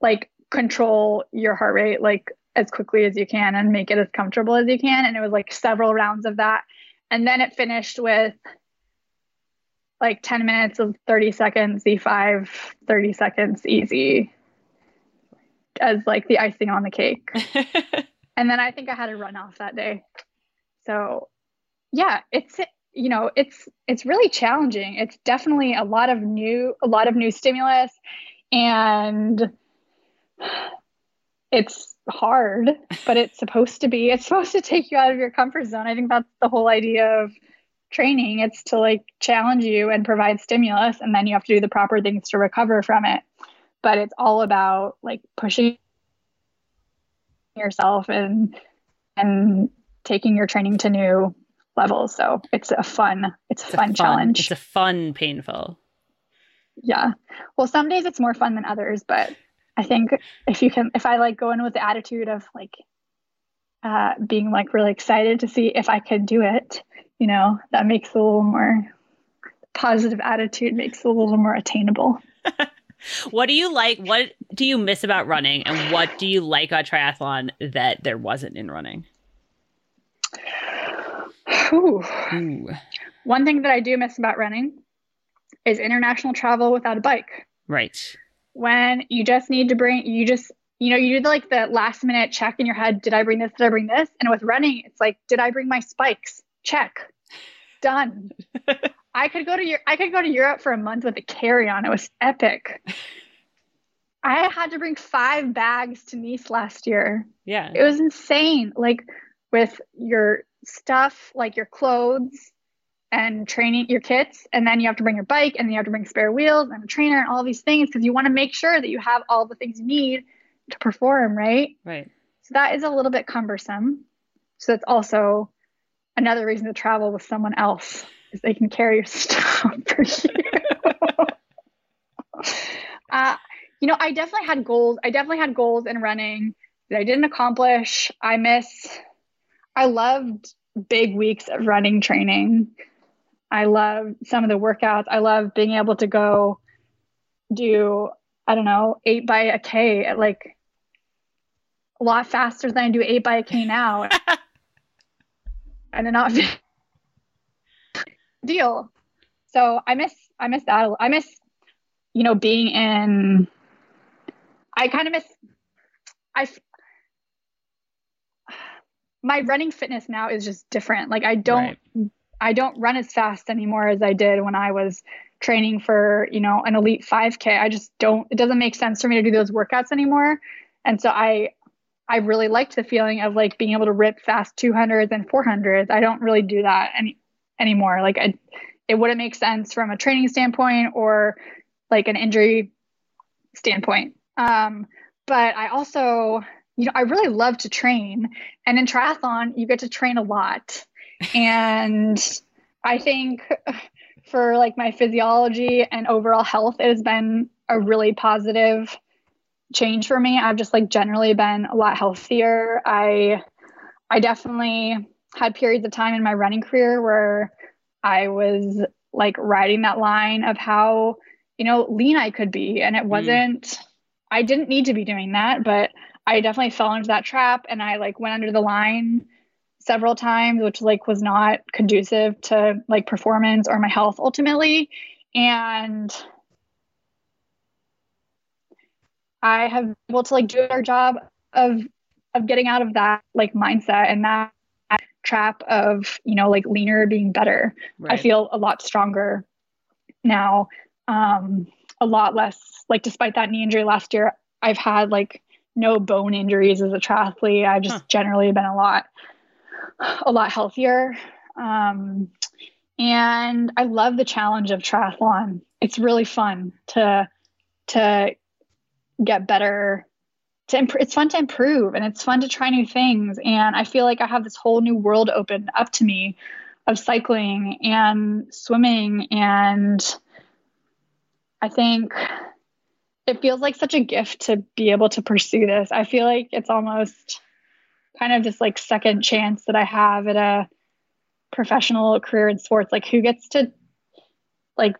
like control your heart rate like as quickly as you can and make it as comfortable as you can and it was like several rounds of that and then it finished with like 10 minutes of 30 seconds Z5, 30 seconds easy as like the icing on the cake. [laughs] and then I think I had a run off that day. So yeah, it's you know, it's it's really challenging. It's definitely a lot of new a lot of new stimulus and it's hard, but it's supposed to be. It's supposed to take you out of your comfort zone. I think that's the whole idea of training. It's to like challenge you and provide stimulus, and then you have to do the proper things to recover from it. But it's all about like pushing yourself and and taking your training to new levels. So it's a fun, it's a it's fun, a fun challenge. It's a fun, painful. Yeah. Well, some days it's more fun than others, but I think if you can, if I like go in with the attitude of like uh, being like really excited to see if I can do it, you know, that makes a little more positive attitude, makes it a little more attainable. [laughs] what do you like? What do you miss about running? And what do you like about triathlon that there wasn't in running? Ooh. Ooh. One thing that I do miss about running is international travel without a bike. Right. When you just need to bring, you just, you know, you do the, like the last minute check in your head. Did I bring this? Did I bring this? And with running, it's like, did I bring my spikes? check done [laughs] i could go to your i could go to europe for a month with a carry-on it was epic [laughs] i had to bring five bags to Nice last year yeah it was insane like with your stuff like your clothes and training your kits and then you have to bring your bike and then you have to bring spare wheels and a trainer and all these things because you want to make sure that you have all the things you need to perform right right so that is a little bit cumbersome so that's also another reason to travel with someone else is they can carry your [laughs] stuff for you. [laughs] uh, you know, I definitely had goals. I definitely had goals in running that I didn't accomplish. I miss, I loved big weeks of running training. I love some of the workouts. I love being able to go do, I don't know, eight by a K at like a lot faster than I do eight by a K now. and an obvious [laughs] deal. So I miss I miss that. I miss you know being in. I kind of miss. I [sighs] my running fitness now is just different. Like I don't right. I don't run as fast anymore as I did when I was training for, you know, an elite 5k. I just don't it doesn't make sense for me to do those workouts anymore. And so I I really liked the feeling of like being able to rip fast 200s and 400s. I don't really do that any anymore. Like I, it wouldn't make sense from a training standpoint or like an injury standpoint. Um, but I also, you know, I really love to train, and in triathlon, you get to train a lot, and I think for like my physiology and overall health, it has been a really positive change for me. I've just like generally been a lot healthier. I I definitely had periods of time in my running career where I was like riding that line of how, you know, lean I could be. And it mm. wasn't mm. I didn't need to be doing that, but I definitely fell into that trap and I like went under the line several times, which like was not conducive to like performance or my health ultimately. And I have been able to like do our job of of getting out of that like mindset and that trap of you know like leaner being better. Right. I feel a lot stronger now. Um, a lot less like despite that knee injury last year, I've had like no bone injuries as a triathlete. I've just huh. generally been a lot a lot healthier. Um, and I love the challenge of triathlon. It's really fun to to get better to imp- it's fun to improve and it's fun to try new things and i feel like i have this whole new world open up to me of cycling and swimming and i think it feels like such a gift to be able to pursue this i feel like it's almost kind of this like second chance that i have at a professional career in sports like who gets to like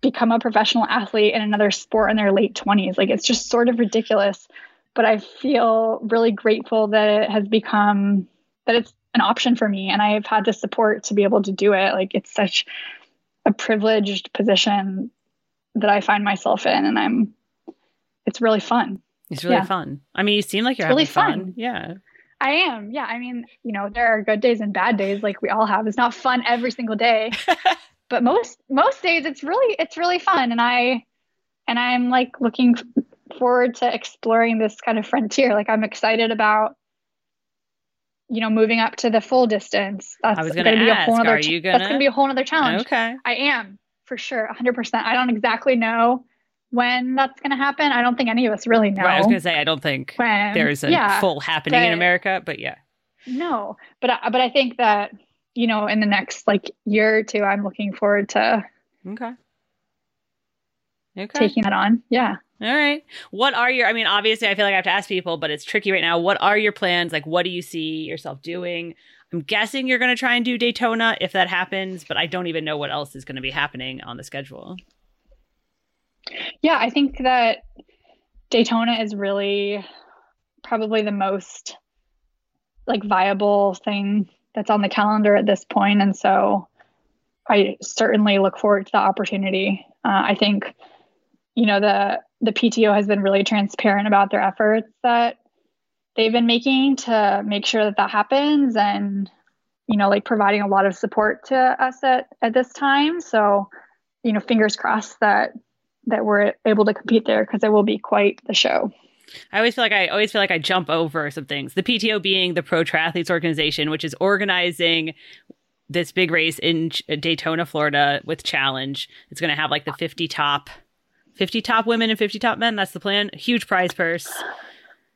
become a professional athlete in another sport in their late 20s like it's just sort of ridiculous but I feel really grateful that it has become that it's an option for me and I've had the support to be able to do it. Like it's such a privileged position that I find myself in and I'm it's really fun. It's really yeah. fun. I mean, you seem like you're really fun. fun. Yeah. I am. Yeah. I mean, you know, there are good days and bad days like we all have. It's not fun every single day. [laughs] but most most days it's really it's really fun and I and I'm like looking forward to exploring this kind of frontier. Like I'm excited about, you know, moving up to the full distance. That's I was going to be ask, a whole other. Ch- gonna... That's going to be a whole other challenge. Okay. I am for sure, 100. percent I don't exactly know when that's going to happen. I don't think any of us really know. Right, I was going to say I don't think when, there's a yeah, full happening in America, but yeah. No, but but I think that you know in the next like year or two, I'm looking forward to. Okay. Okay. Taking that on. Yeah. All right. What are your, I mean, obviously, I feel like I have to ask people, but it's tricky right now. What are your plans? Like, what do you see yourself doing? I'm guessing you're going to try and do Daytona if that happens, but I don't even know what else is going to be happening on the schedule. Yeah, I think that Daytona is really probably the most like viable thing that's on the calendar at this point and so i certainly look forward to the opportunity. Uh, i think you know the the PTO has been really transparent about their efforts that they've been making to make sure that that happens and you know like providing a lot of support to us at at this time. So you know fingers crossed that that we're able to compete there because it will be quite the show I always feel like I always feel like I jump over some things. The PTO being the Pro Triathletes Organization, which is organizing this big race in uh, Daytona, Florida with Challenge. It's going to have like the 50 top 50 top women and 50 top men. That's the plan. Huge prize purse.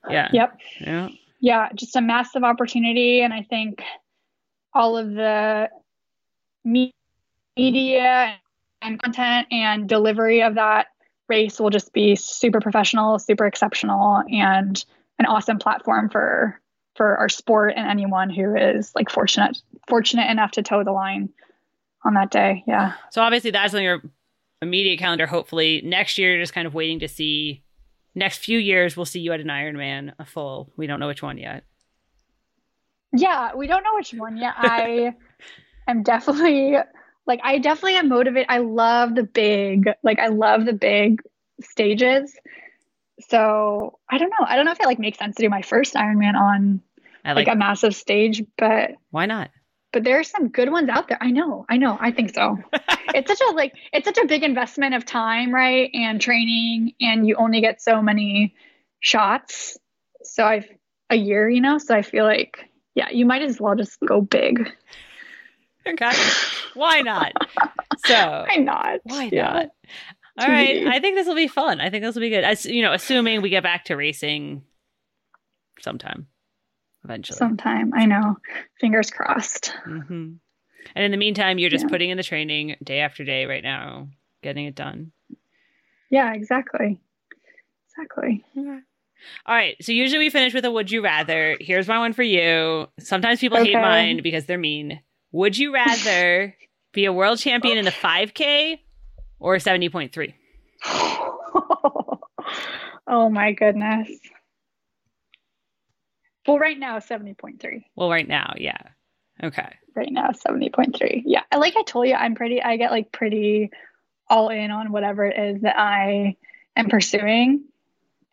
Yeah. Yep. Yeah. Yeah. Just a massive opportunity. And I think all of the media and content and delivery of that race will just be super professional, super exceptional, and an awesome platform for for our sport and anyone who is like fortunate fortunate enough to toe the line on that day. Yeah. So obviously that's on your immediate calendar, hopefully. Next year, just kind of waiting to see. Next few years, we'll see you at an Ironman, a full. We don't know which one yet. Yeah, we don't know which one yet. I [laughs] am definitely like I definitely am motivated. I love the big, like I love the big stages. So I don't know. I don't know if it like makes sense to do my first Ironman on like, like a massive stage, but why not? but there are some good ones out there. I know, I know, I think so. [laughs] it's such a like it's such a big investment of time, right? And training, and you only get so many shots. So I've a year, you know. So I feel like, yeah, you might as well just go big. Okay, why not? So why not? Why yeah. not? All right, I think this will be fun. I think this will be good. As you know, assuming we get back to racing sometime eventually. Sometime, I know. Fingers crossed. Mm-hmm. And in the meantime, you're just yeah. putting in the training day after day right now, getting it done. Yeah, exactly. Exactly. Okay. All right. So usually we finish with a would you rather. Here's my one for you. Sometimes people okay. hate mine because they're mean. Would you rather [laughs] be a world champion in the 5K or 70.3? [laughs] oh my goodness. Well, right now, 70.3. Well, right now, yeah. Okay. Right now, 70.3. Yeah. Like I told you, I'm pretty, I get like pretty all in on whatever it is that I am pursuing.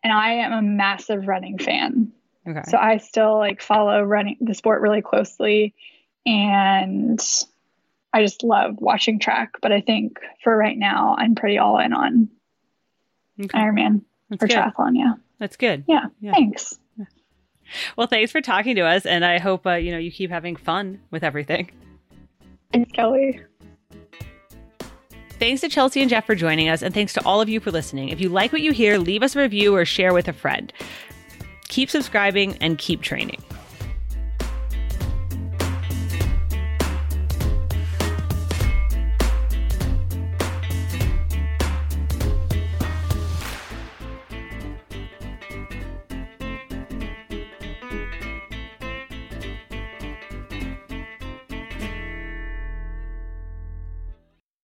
And I am a massive running fan. Okay. So I still like follow running the sport really closely. And I just love watching track. But I think for right now, I'm pretty all in on okay. Ironman That's or good. triathlon. Yeah. That's good. Yeah. yeah. Thanks. Well, thanks for talking to us, and I hope uh, you know you keep having fun with everything. Thanks, Kelly. Thanks to Chelsea and Jeff for joining us, and thanks to all of you for listening. If you like what you hear, leave us a review or share with a friend. Keep subscribing and keep training.